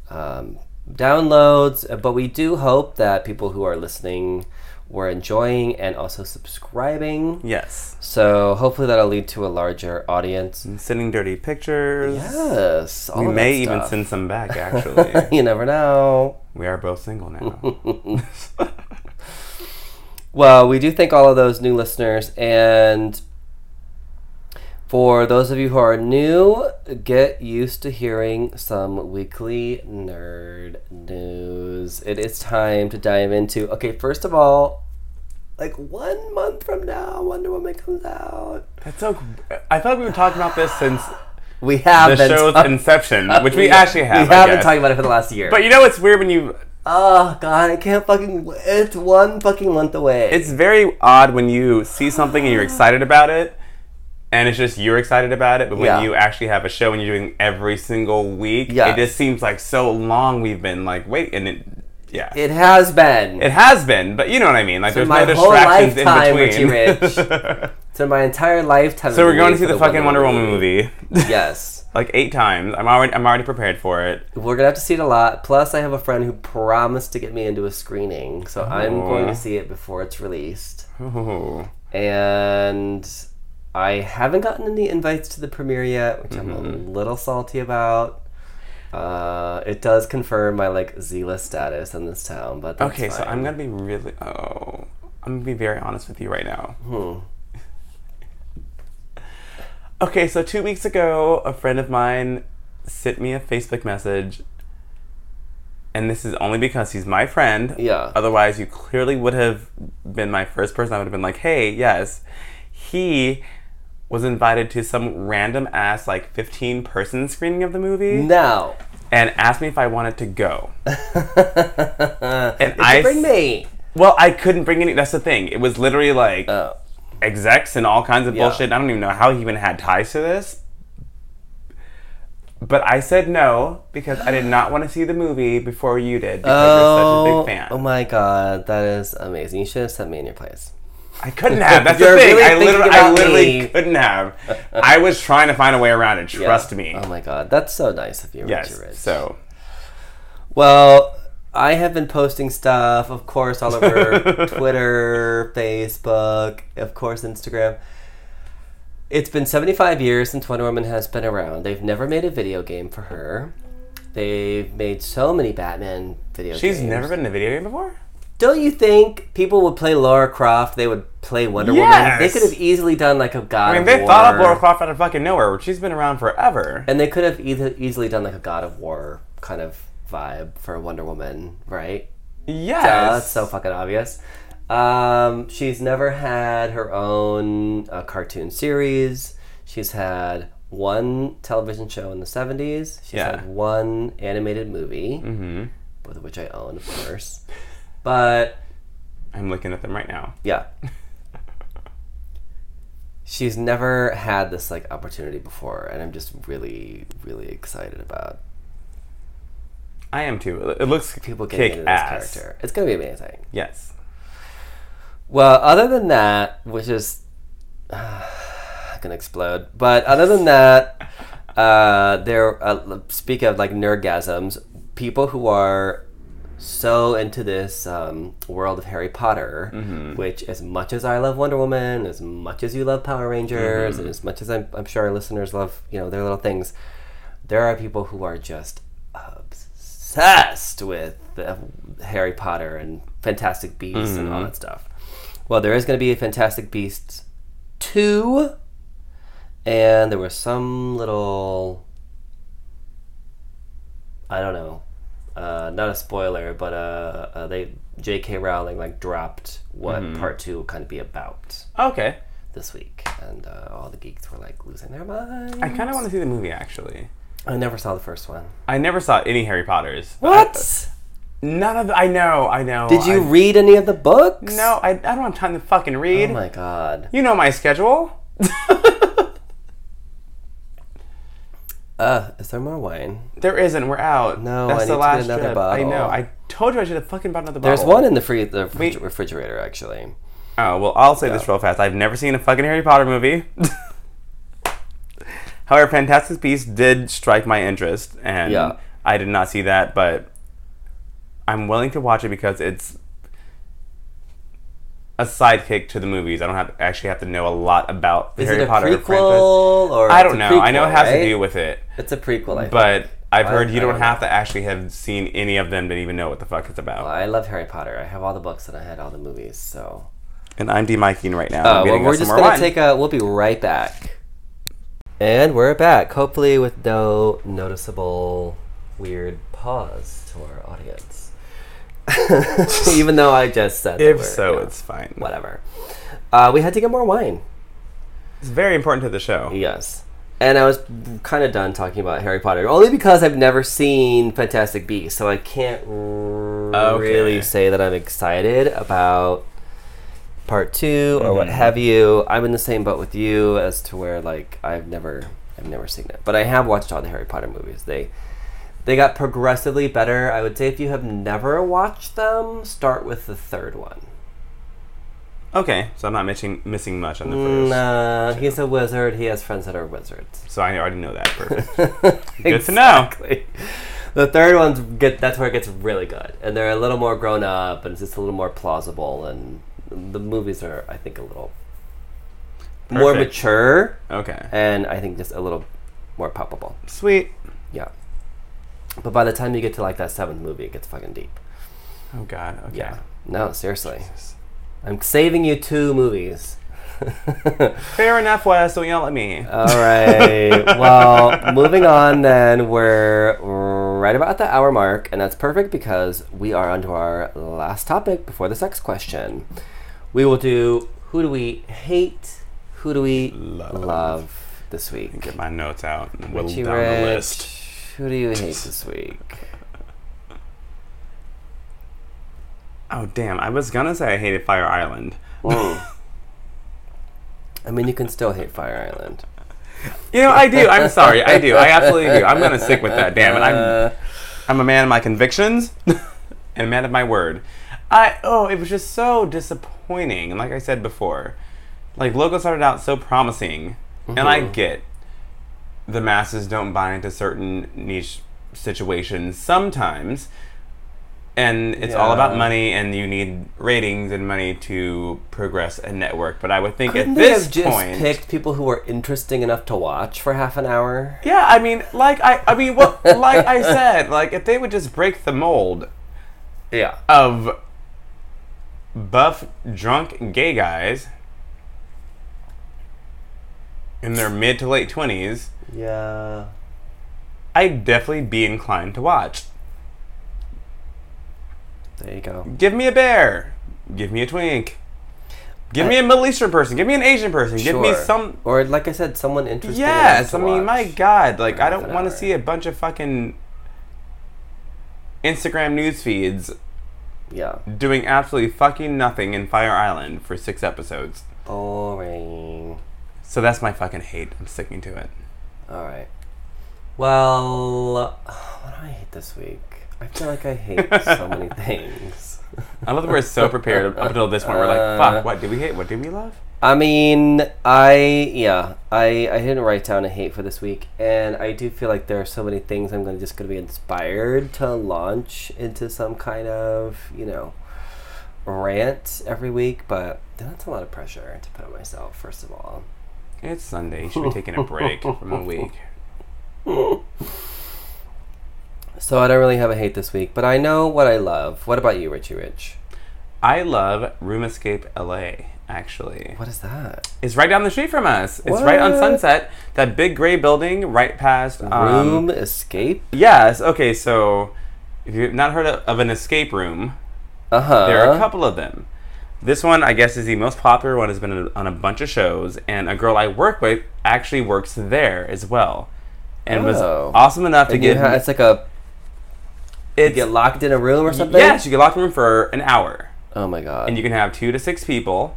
um, downloads. But we do hope that people who are listening were enjoying and also subscribing. Yes. So hopefully that'll lead to a larger audience. And sending dirty pictures. Yes, We may even send some back, actually. you never know. we are both single now. Well, we do thank all of those new listeners. And for those of you who are new, get used to hearing some weekly nerd news. It is time to dive into. Okay, first of all, like one month from now, Wonder Woman comes out. That's so. I thought we were talking about this since We have the show's inception, uh, which we actually have. We have been talking about it for the last year. But you know, it's weird when you. oh god, I can't fucking. It's one fucking month away. It's very odd when you see something and you're excited about it, and it's just you're excited about it. But when Yeah. you actually have a show and you're doing every single week, Yes. it just seems like so long. We've been like, wait, and it, yeah, it, has been. It has been. But you know what I mean. Like, So there's my no distractions in Richie between. so my entire lifetime. so we're going to see for the fucking Wonder Woman movie. Yes. like eight times. I'm already I'm already prepared for it. We're gonna have to see it a lot. Plus, I have a friend who promised to get me into a screening, so I'm going Oh. to see it before it's released. Ooh. And I haven't gotten any invites to the premiere yet, which I'm a Mm-hmm. little salty about. Uh, it does confirm my like Z-list status in this town, but that's Okay, so. I'm gonna be really. Oh, I'm gonna be very honest with you right now. Hmm. Okay, so two weeks ago, a friend of mine sent me a Facebook message, and this is only because he's my friend. Yeah. Otherwise, you clearly would have been my first person. I would have been like, "Hey, yes." He was invited to some random ass like 15 person screening of the movie No. and asked me if I wanted to go. and I bring me. Well, I couldn't bring any. That's the thing. It was literally like Oh. execs and all kinds of Yeah. bullshit. I don't even know how he even had ties to this. But I said no because I did not want to see the movie before you did because you're such a Oh, big fan. oh my god, that is amazing. You should have sent me in your place. I couldn't have. That's the thing. really I literally, I literally me. couldn't have. I was trying to find a way around it. Trust Yeah. me. Oh my god, that's so nice of you, yes. Richie Rich. So Well, I have been posting stuff, of course, all over Twitter, Facebook, of course, Instagram. It's been 75 years since Wonder Woman has been around. They've never made a video game for her. They've made so many Batman video games. she's never been in a video game before. Don't you think people would play Laura Croft? They would play Wonder Woman. They could have easily done like a God I mean, of they War. thought up Laura Croft out of fucking nowhere. She's been around forever. And they could have either easily done like a God of War kind of vibe for Wonder Woman, right? Yes. Duh, that's so fucking obvious. Um, she's never had her own uh, cartoon series. She's had one television show in the 70s. She's Yeah. had one animated movie, both of which I own, of course. But I'm looking at them right now. yeah. She's never had this like opportunity before, and I'm just really, really excited about I am too. It looks people getting kick into this ass. character. It's gonna be amazing. Yes. Well, other than that, which is gonna explode. But other than that, uh, there. Uh, speak of like nerdgasms, people who are so into this um, world of Harry Potter, mm-hmm. which as much as I love Wonder Woman, as much as you love Power Rangers, mm-hmm. and as much as I'm, I'm sure our listeners love, you know, their little things, there are people who are just obsessed with the uh, Harry Potter and Fantastic Beasts and all mm-hmm. that stuff. Well, there is going to be a Fantastic Beasts 2, and there was some little. I don't know. Uh, not a spoiler, but uh, uh, they J.K. Rowling like dropped what part two will kind of be about Okay. this week, and uh, all the geeks were like losing their minds. I kind of want to see the movie actually. I never saw the first one. I never saw any Harry Potters. What? None of. The, I know. I know. Did you I, read any of the books? No, I, I don't have time to fucking read. Oh my god. you know my schedule. Uh, is there more wine? There isn't. We're out. No, that's I the need to get last another trip. I know. I told you I should have fucking bought another bottle. There's one in the free the Wait. refrigerator actually. Oh well, I'll say this real fast. I've never seen a fucking Harry Potter movie. However, Fantastic Beasts did strike my interest, and Yeah. I did not see that, but I'm willing to watch it because it's a sidekick to the movies. I don't have actually have to know a lot about the Is Harry it a Potter prequel franchise. or I don't know. I know it prequel, has to do with it, It's a prequel, I think. but I've I- heard you I don't, don't have to actually have seen any of them to even know what the fuck it's about. I love Harry Potter. I have all the books and I had all the movies. So. and I'm demiking right now. Oh I'm well, we're just gonna wine. take a. We'll be right back. And we're back. Hopefully, with no noticeable weird pause to our audience. Even though I just said. If so, you know, it's fine. whatever. Uh, we had to get more wine. It's very important to the show. Yes. And I was kind of done talking about Harry Potter, only because I've never seen Fantastic Beasts, so I can't r- Okay. really say that I'm excited about part 2 or what Mhm. have you. I'm in the same boat with you as to where like I've never I've never seen it, but I have watched all the Harry Potter movies. They they got progressively better. I would say if you have never watched them, start with the third one. Okay, so I'm not missing missing much on the first. Nah, he's a wizard. He has friends that are wizards. So I already know that. Perfect. Good to know. The third one's get that's where it gets really good, and they're a little more grown up, and it's just a little more plausible, and the movies are, I think, a little more mature, okay. and I think just a little more palpable. Sweet. Yeah. But by the time you get to like that seventh movie, it gets fucking deep. Oh God. Okay. Yeah. No, seriously. I'm saving you two movies. Fair enough, Wes. Don't yell at me. All right. well, moving on then, we're right about the hour mark, and that's perfect because we are onto our last topic before the sex question. We will do who do we hate, who do we Love. love, this week. Get my notes out and whittle down the list. Who do you hate this week? Oh damn! I was gonna say I hated Fire Island. I mean, you can still hate Fire Island. You know, I do. I'm sorry. I do. I absolutely do. I'm gonna stick with that. Damn it. I'm uh. I'm a man of my convictions and a man of my word. I oh, it was just so disappointing. And like I said before, like Logo started out so promising, and I mm-hmm. get the masses don't buy into certain niche situations sometimes. And it's all about money, and you need ratings and money to progress a network. But I would think Couldn't at they this have just point, picked people who were interesting enough to watch for half an hour? Yeah, I mean, like I, I mean, what, like I said, like if they would just break the mold Yeah. of buff, drunk, gay guys in their mid to late twenties, Yeah. I'd definitely be inclined to watch. There you go. Give me a bear, give me a twink, give me a Middle Eastern person, give me an Asian person, give me some. Or like I said, someone interesting. Yes, I mean, my. God, like I don't want to see a bunch of fucking Instagram news feeds Yeah. doing absolutely fucking nothing in Fire Island for six episodes. Boring. So that's my fucking hate. I'm sticking to it. All right. Well, what do I hate this week? I feel like I hate so many things. I love that we're so prepared up until this point. We're like, Uh, fuck, what did we hate? What did we love? I mean, I yeah, I I didn't write down a hate for this week, and I do feel like there are so many things I'm gonna just gonna be inspired to launch into some kind of you know rant every week, but that's a lot of pressure to put on myself. First of all, It's Sunday. You should be taking a break from the week. so I don't really have a hate this week, but I know what I love. What about you, Richie Rich? I love Room Escape LA, actually. What is that? It's right down the street from us. It's right on What? Sunset. That big gray building right past. Um, Room escape? Yes. Okay, so if you've not heard of, of an escape room, Uh huh. There are a couple of them. This one, I guess, is the most popular one. Has been on a bunch of shows, and a girl I work with actually works there as well, and was Oh. awesome enough to And you give. ha- it's like a you get locked in a room or something. yes, you get locked in a room for an hour, Oh my god. and you can have two to six people.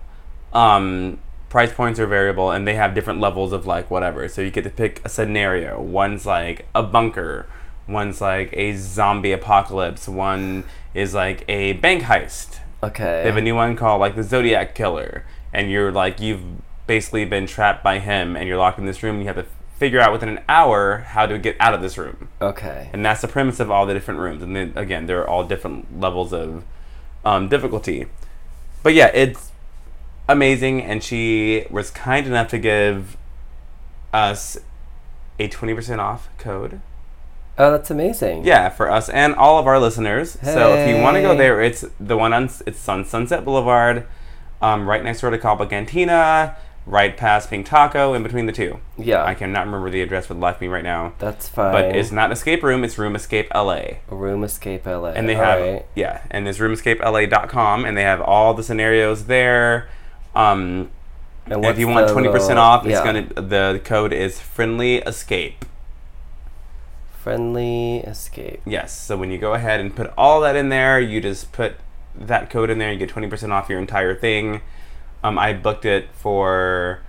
Um, price points are variable, and they have different levels of like whatever. So you get to pick a scenario. One's like a bunker. One's like a zombie apocalypse. One is like a bank heist. Okay. They have a new one called like the Zodiac Killer, and you're like you've basically been trapped by him, and you're locked in this room. And you have to figure out within an hour how to get out of this room, okay. and that's the premise of all the different rooms. And then again, they're all different levels of um, difficulty. But yeah, it's amazing, and she was kind enough to give us a twenty percent off code. Oh, that's amazing. Yeah, for us and all of our listeners. So if you want to go there, it's the one on it's on Sunset Boulevard, um, right next door to Cabo Cantina, right past Pink Taco, in between the two. Yeah. I cannot remember the address for the life of me right now. That's fine. But it's not Escape Room, it's Room Escape LA. Room Escape LA. And they have Alright. yeah, and it's roomescapela.com and they have all the scenarios there. Um, And if you want twenty percent off, it's gonna the code is friendly escape. Friendly escape. Yes. So when you go ahead and put all that in there, you just put that code in there. And you get twenty percent off your entire thing. Um, I booked it for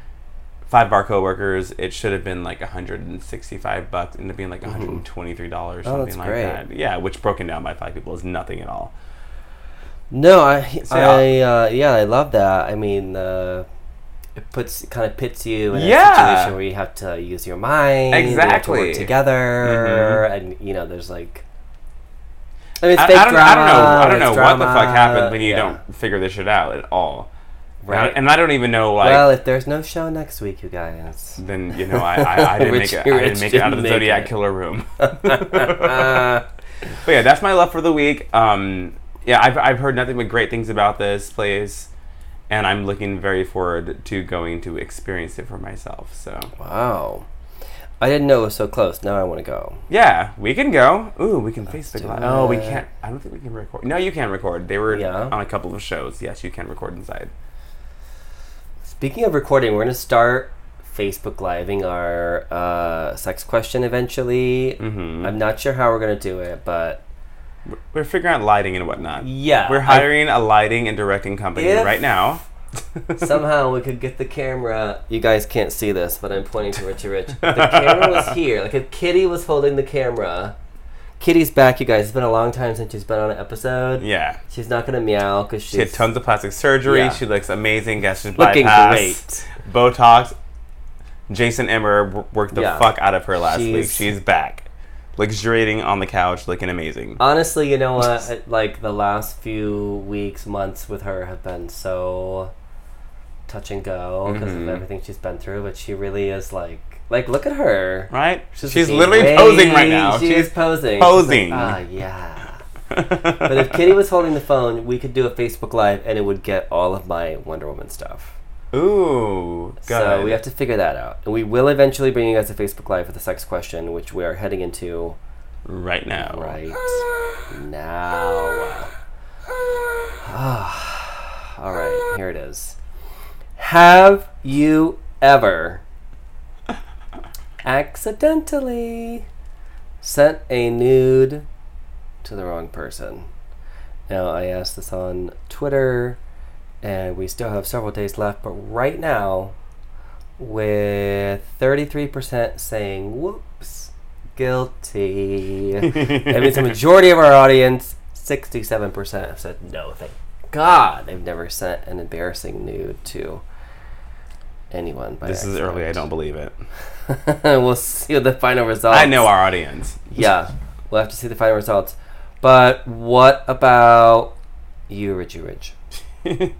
five bar coworkers. It should have been like 165 bucks, ended up being like 123 dollars, Oh, something that's like great. that. Yeah, which broken down by five people is nothing at all. No, I So, I uh, yeah, I love that. I mean, uh, it puts kind of pits you in Yeah. a situation where you have to use your mind, you have to Exactly. work together, Mhm. and you know, there's like. I mean, it's I, fake I don't, I don't know. I don't know it's what the fuck happened when you yeah. don't figure this shit out at all. And I- And I don't even know like. well, if there's no show next week, you guys. then you know I, I, didn't make it. I didn't make it out of the Zodiac it. Killer room. Uh, But yeah, that's my love for the week. Um, yeah, I've, I've heard nothing but great things about this place, and I'm looking very forward to going to experience it for myself. So wow. I didn't know it was so close. Now I want to go. yeah, we can go. Ooh, we can Facebook do Live. Oh, we can't. I don't think we can record. No, you can record. They were Yeah. on a couple of shows. Yes, you can record inside. Speaking of recording, we're going to start Facebook Living our uh, sex question eventually. Mhm. I'm not sure how we're going to do it, but We're figuring out lighting and whatnot. yeah. We're hiring a lighting and directing company right now. somehow we could get the camera. You guys can't see this, but I'm pointing to Richie Rich. If the camera was here, like if Kitty was holding the camera. Kitty's back, you guys. It's been a long time since she's been on an episode. Yeah. She's not gonna meow because she's She had tons of plastic surgery. Yeah. She looks amazing. Gastric looking bypass, great. Botox. Jason Emmer worked the Yeah. fuck out of her last week. She's- She's back, luxuriating on the couch, looking amazing. Honestly, you know what? Like the last few weeks, months with her have been so touch and go because Mhm. of everything she's been through. But she really is like, like look at her. Right? She's, She's, literally way- posing right now. She She's is posing. She's like, posing. ah, yeah. But if Kitty was holding the phone, we could do a Facebook Live, and it would get all of my Wonder Woman stuff. Ooh, good. So we have to figure that out. And we will eventually bring you guys a Facebook Live for the sex question, which we are heading into right now. right now. All right, here it is. Have you ever accidentally sent a nude to the wrong person? Now, I asked this on Twitter, and we still have several days left, but right now, with 33% saying whoops, guilty. that means the majority of our audience, 67%, have said no, thank God they've never sent an embarrassing nude to anyone. By This is early. I don't believe it. we'll see the final results. I know our audience. Yeah, we'll have to see the final results. But what about you, Richie Rich?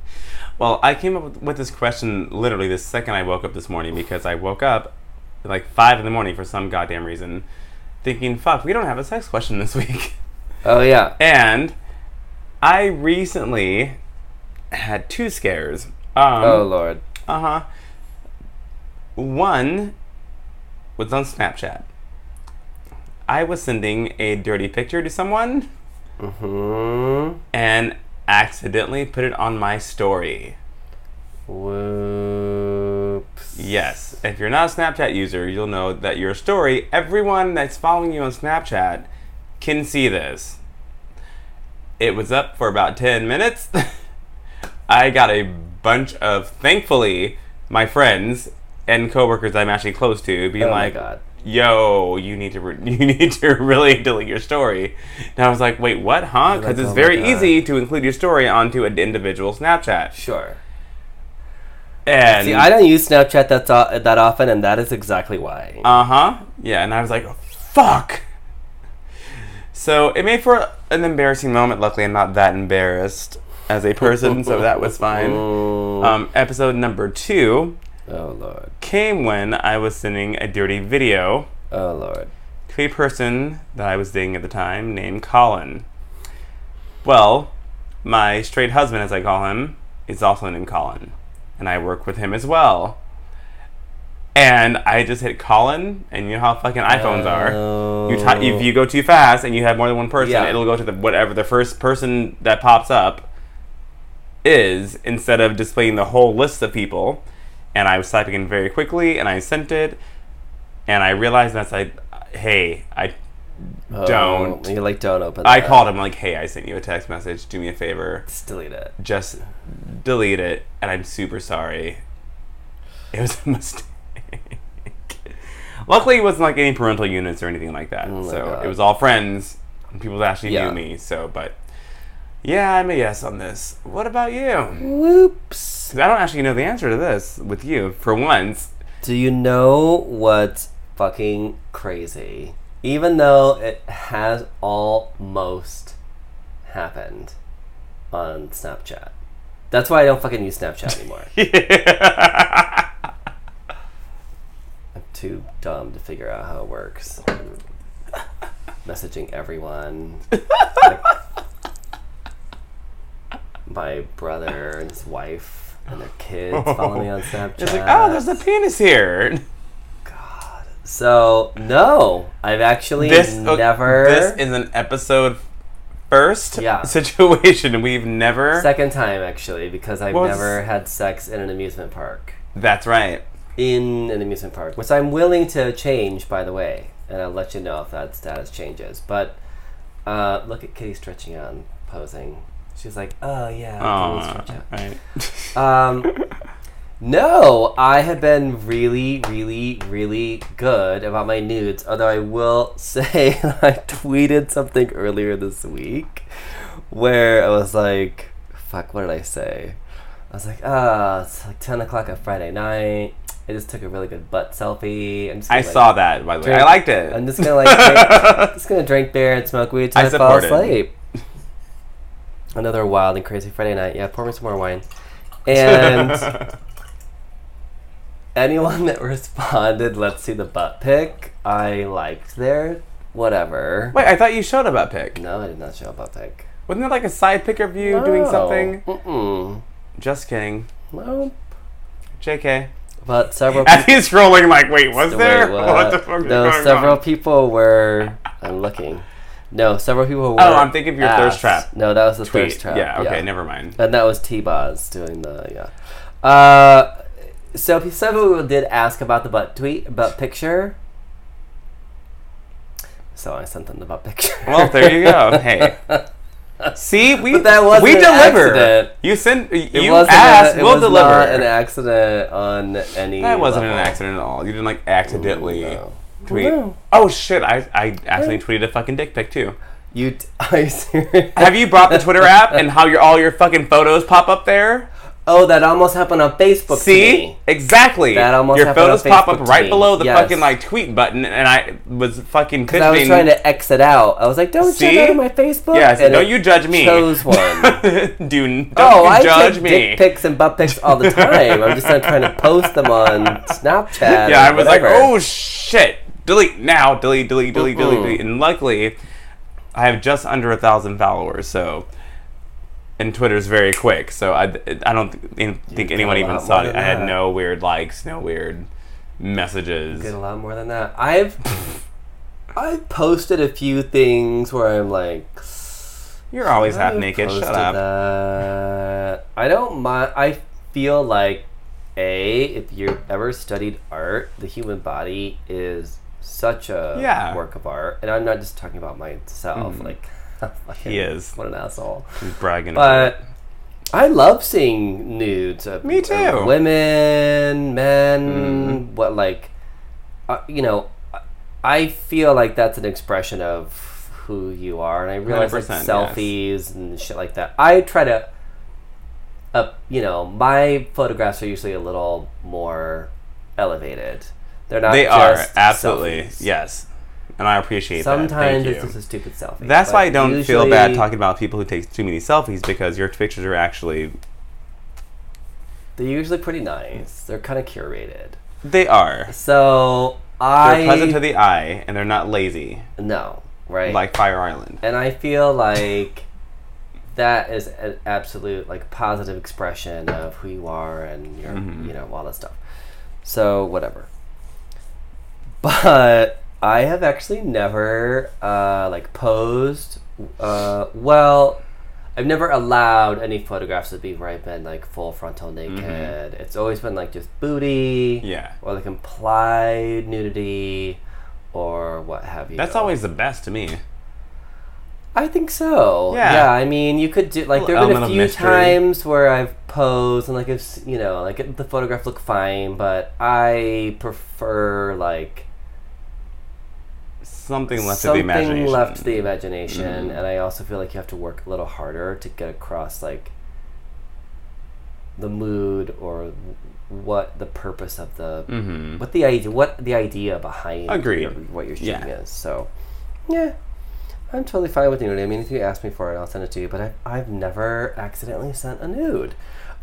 well, I came up with, with this question literally the second I woke up this morning because I woke up like five in the morning for some goddamn reason, thinking, "Fuck, we don't have a sex question this week." Oh yeah, And I recently had two scares. Um, oh lord. Uh huh. One was on Snapchat. I was sending a dirty picture to someone Hmm. and accidentally put it on my story. Whoops. Yes, if you're not a Snapchat user, you'll know that your story, everyone that's following you on Snapchat can see this. It was up for about 10 minutes. I got a bunch of, thankfully, my friends and coworkers I'm actually close to being Oh my like, God. "Yo, you need to re- you need to really delete your story." And I was like, "Wait, what? Huh?" Because it's "Oh very easy to include your story onto an individual Snapchat. Sure. And See, I don't use Snapchat that's o- that often, and that is exactly why. Uh huh. Yeah, and I was like, fuck. So it made for an embarrassing moment. Luckily, I'm not that embarrassed as a person, so that was fine. Mm. Um, episode number two oh lord. came when I was sending a dirty video Oh lord. to a person that I was dating at the time named Colin. Well, my straight husband, as I call him, is also named Colin, and I work with him as well. And I just hit Colin, and you know how fucking iPhones are. You ty- if you go too fast and you have more than one person, Yeah. it'll go to the whatever the first person that pops up is instead of displaying the whole list of people. And I was typing in very quickly, and I sent it, and I realized that's like, hey, I Oh, don't. You like don't open. I called him like, hey, I sent you a text message. Do me a favor, Just delete it. just delete it, and I'm super sorry. It was a mistake. Luckily, it wasn't like any parental units or anything like that. Oh so God. it was all friends and people that actually Yeah. knew me. So, but yeah, I'm a yes on this. What about you? Whoops. 'Cause I don't actually know the answer to this with you for once. Do you know what's fucking crazy? Even though it has almost happened on Snapchat. That's why I don't fucking use Snapchat anymore. I'm too dumb to figure out how it works. I'm Messaging everyone. Like, my brother and his wife and their kids follow me on Snapchat. It's like, oh, there's a penis here. God. So no, I've actually This oh, never. This is an episode first Yeah. situation. We've never. second time actually because I've Well, never had sex in an amusement park. That's right. In an amusement park, which I'm willing to change, by the way, and I'll let you know if that status changes. But uh, look at Kitty stretching out and posing. She was like, "Oh yeah." Oh, do this for chat." right. Um, no, I have been really, really, really good about my nudes. Although I will say, I tweeted something earlier this week where I was like, "Fuck, what did I say?" I was like, "Ah, it's like ten o'clock on Friday night. I just took a really good butt selfie. I like, saw that by the way. drink- I liked it. I'm just gonna like, drink, just gonna drink beer and smoke weed till I I, fall asleep. it. Asleep." Another wild and crazy Friday night. Yeah, pour me some more wine. And anyone that responded, let's see the butt pic, I liked their whatever. Wait, I thought you showed a butt pic. No, I did not show a butt pic. Wasn't there like a side pic of you doing something? Mm-mm. Just kidding. Nope. JK. But several As he's scrolling, like, wait, was Wait, there? what? What the fuck is No, several people were. I'm looking. No, several people were. Oh, I'm thinking of your thirst trap No, that was the Tweet. thirst trap. Yeah, okay, never mind. And that was T-Boz doing the yeah. Uh, so several people did ask about the butt tweet, butt picture. So I sent them the butt picture. Well, there you go. Hey. See, we But that wasn't we deliver. accident. You send It you wasn't ask, a, it we'll was deliver. not an accident on any. that wasn't an accident at all. You didn't like accidentally No. Tweet. No. Oh shit! I I accidentally tweeted a fucking dick pic too. You t- are you serious? Have you brought the Twitter app and how your all your fucking photos pop up there? Oh, that almost happened on Facebook. to See, me. exactly. That almost your happened on photos pop up right me. below the Yes. fucking like tweet button, and I was fucking Because I was trying to exit out. I was like, "Don't See? check out my Facebook." Yeah, I and don't it you judge me. Chose one. Do don't oh, you I judge take me. dick pics and butt pics all the time. I'm just not trying to post them on Snapchat. yeah, or I was like, oh shit, delete now, delete, delete, delete, delete, delete. And luckily, I have just under a thousand followers, so. And Twitter's very quick, so I, I don't think, think anyone even saw it. I had that. no weird likes, no weird messages. Get a lot more than that. I've I've posted a few things where I'm like, You're always half naked. Shut up. That. I don't mind. I feel like a if you've ever studied art, the human body is such a Yeah. work of art, and I'm not just talking about myself. Mhm. Like, fucking- He is. What an asshole. He's bragging. about But I love seeing nudes of Me of too. women, men, Mhm. what like, uh, you know, I feel like that's an expression of who you are, and I realize like 100%, yes. selfies and shit like that. I try to, uh, you know, my photographs are usually a little more elevated. They're not. they are absolutely selfies. yes, and I appreciate Sometimes that. Sometimes it's you. just a stupid selfie. That's why I don't feel bad talking about people who take too many selfies because your pictures are actually They're usually pretty nice. They're kind of curated. they are. So They're I pleasant to the eye and they're not lazy no right like Fire Island. and I feel like that is an absolute like positive expression of who you are and your Mhm. you know all that stuff. So whatever. But I have actually never uh, like posed. Uh, well, I've never allowed any photographs of me where I've been like full frontal naked. It's always been like just booty Mm-hmm. Yeah. or like implied nudity or what have you. That's always the best to me. I think so. Yeah. Yeah. I mean, you could do like there have been a few times where I've posed and like it's you know like the photograph looked fine, but I prefer like Something left to the something imagination. left to the imagination, Mhm. and I also feel like you have to work a little harder to get across like the mood or what the purpose of the Mm-hmm. what the idea what the idea behind Agreed. your- what you're shooting Yeah. is. So yeah, I'm totally fine with nudity. I mean, if you ask me for it, I'll send it to you. But I've, I've never accidentally sent a nude.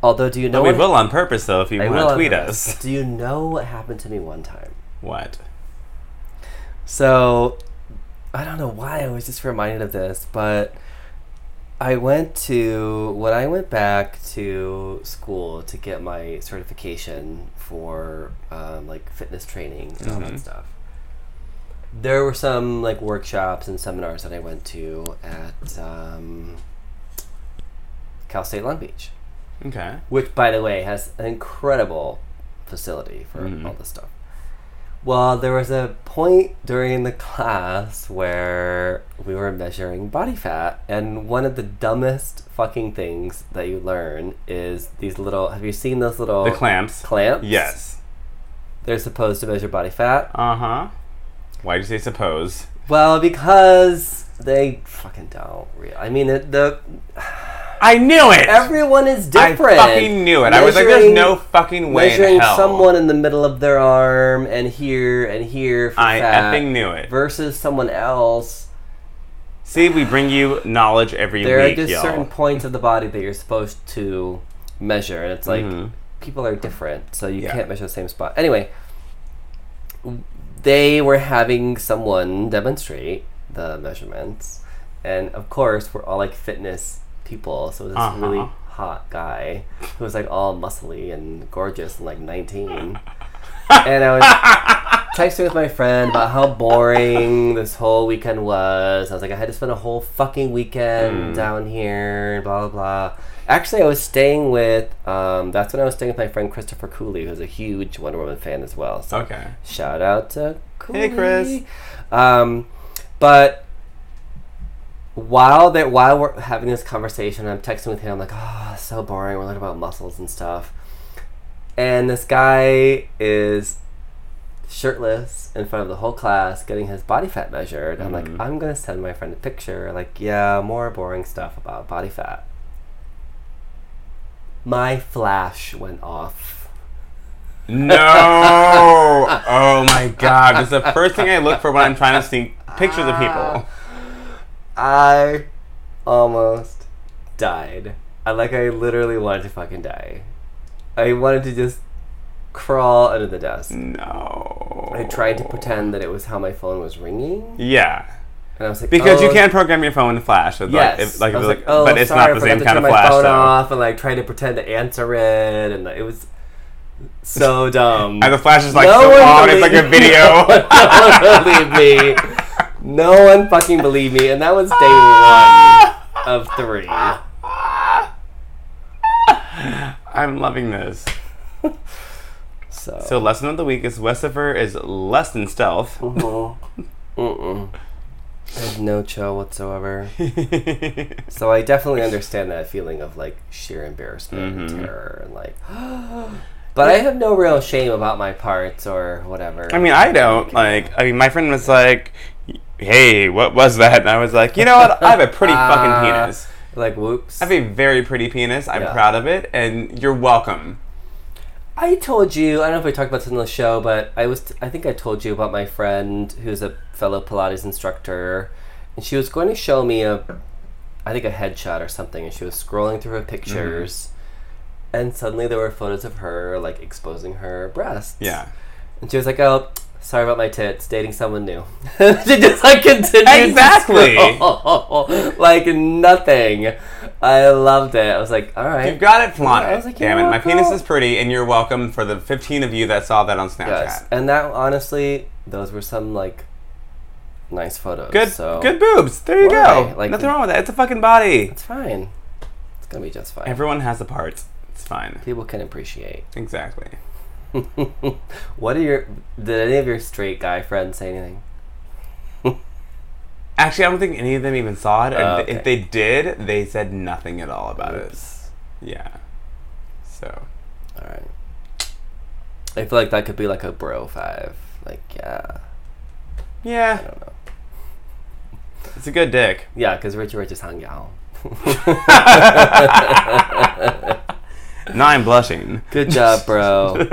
Although, do you know But we what? will on purpose though if you I want to tweet us. Do you know what happened to me one time? What? So, I don't know why I was just reminded of this, but I went to when I went back to school to get my certification for um, like fitness training and all Mhm. that stuff. There were some like workshops and seminars that I went to at um, Cal State Long Beach, Okay. which, by the way, has an incredible facility for Mhm. all this stuff. Well, there was a point during the class where we were measuring body fat, and one of the dumbest fucking things that you learn is these little. Have you seen those little The clamps. clamps? Yes. They're supposed to measure body fat. Uh huh. Why do you say suppose? Well, because they fucking don't. Really. I mean, it, the I knew it. everyone is different. I fucking knew it. I was like, "There's no fucking way in measuring hell." someone in the middle of their arm and here and here for I fat effing knew it. versus someone else. See, we bring you knowledge every There are week, just y'all. certain points of the body that you're supposed to measure, and it's like Mhm. people are different, so you Yeah. can't measure the same spot. Anyway, they were having someone demonstrate the measurements, and of course, we're all like fitness people, so this Uh-huh. really hot guy who was like all muscly and gorgeous and like 19. and I was texting with my friend about how boring this whole weekend was. I was like, I had to spend a whole fucking weekend Mm. down here, and blah blah blah. Actually, I was staying with. Um, that's when I was staying with my friend Christopher Cooley, who's a huge Wonder Woman fan as well. So Okay. shout out to Cooley. Hey, Chris. Um, but while that while we're having this conversation, I'm texting with him. I'm like, oh, so boring. We're learning about muscles and stuff. And this guy is shirtless in front of the whole class, getting his body fat measured. I'm like, Mhm. I'm gonna send my friend a picture. Like, yeah, more boring stuff about body fat. My flash went off. No. oh my god. It's the first thing I look for when I'm trying to see pictures of people. I almost died. I like I literally wanted to fucking die. I wanted to just crawl under the desk. No. I tried to pretend that it was how my phone was ringing, Yeah. and I was like, Because you "Oh, can't program your phone to flash. It's Yes, like, if, like, I was like, oh, but it's sorry, not the same to kind turn of my flash phone though. off, and like tried to pretend to answer it, and it was so dumb. And the flash is like No so on. It's like a video. no one believed me. No one fucking believed me, and that was day one of three. I'm loving this. So, So lesson of the week is Westifer is less than stealth. Mhm. Mm-mm. I have no chill whatsoever. So I definitely understand that feeling of like sheer embarrassment and Mhm. terror and like. but I have no real shame about my parts or whatever. I mean, I don't like. I mean, my friend was like, "Hey, what was that?" And I was like, "You know what? I have a pretty fucking Ah. penis. like whoops. I have a very pretty penis. I'm Yeah. proud of it, and you're welcome." I told you. I don't know if we talked about this in the show, but I was. I think I told you about my friend who's a fellow Pilates instructor, and she was going to show me a, I think a headshot or something, and she was scrolling through her pictures, and suddenly there were photos of her like exposing her breasts. Yeah. and she was like, "Oh, sorry about my tits. Dating someone new." she just like continued. Exactly. like nothing. I loved it. I was like, "All right." You've got it, flaunt I was like, Damn it, my penis is pretty, and you're welcome for the 15 of you that saw that on Snapchat. Yes, and that honestly, those were some like nice photos. Good, so good boobs. There you Why? go. Like- Nothing wrong with that. It's a fucking body. It's fine. It's gonna be just fine. Everyone has the parts. It's fine. People can appreciate. Exactly. what are your? Did any of your straight guy friends say anything? Actually, I don't think any of them even saw it. Oh, okay. If they did, they said nothing at all about Oops. it. Yeah. So. All right. I feel like that could be like a bro five. Like yeah, Yeah. I don't know. it's a good dick. Yeah, because Richie Rich is hung out. Now I'm blushing. Good job, bro. Good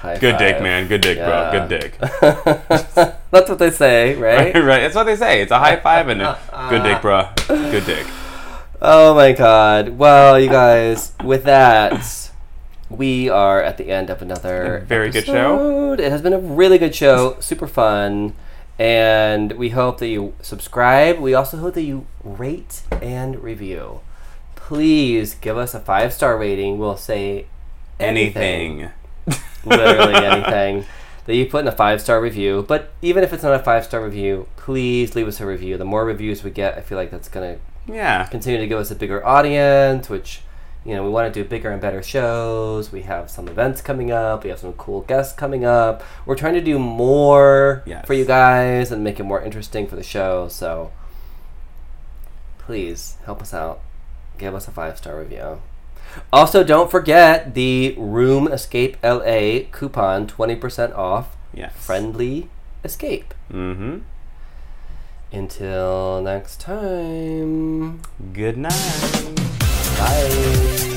High dick, five. man. Good dick, Yeah. bro. Good dick. That's what they say, right? right. That's what they say. It's a high five and a good dick, bro. Good dick. Oh my god. Well, you guys, with that, we are at the end of another very good show. episode. It has been a really good show, super fun, and we hope that you subscribe. We also hope that you rate and review. Please give us a five star rating. We'll say anything, Anything. literally anything that you put in a five star review. But even if it's not a five star review, please leave us a review. The more reviews we get, I feel like that's gonna Yeah. continue to give us a bigger audience, which you know, we want to do bigger and better shows. We have some events coming up. We have some cool guests coming up. We're trying to do more Yes. for you guys and make it more interesting for the show. So please help us out. Give us a five star review. Also, don't forget the Room Escape LA coupon 20% off. Yes. Friendly Escape. Mm-hmm. Until next time. Good night. Bye.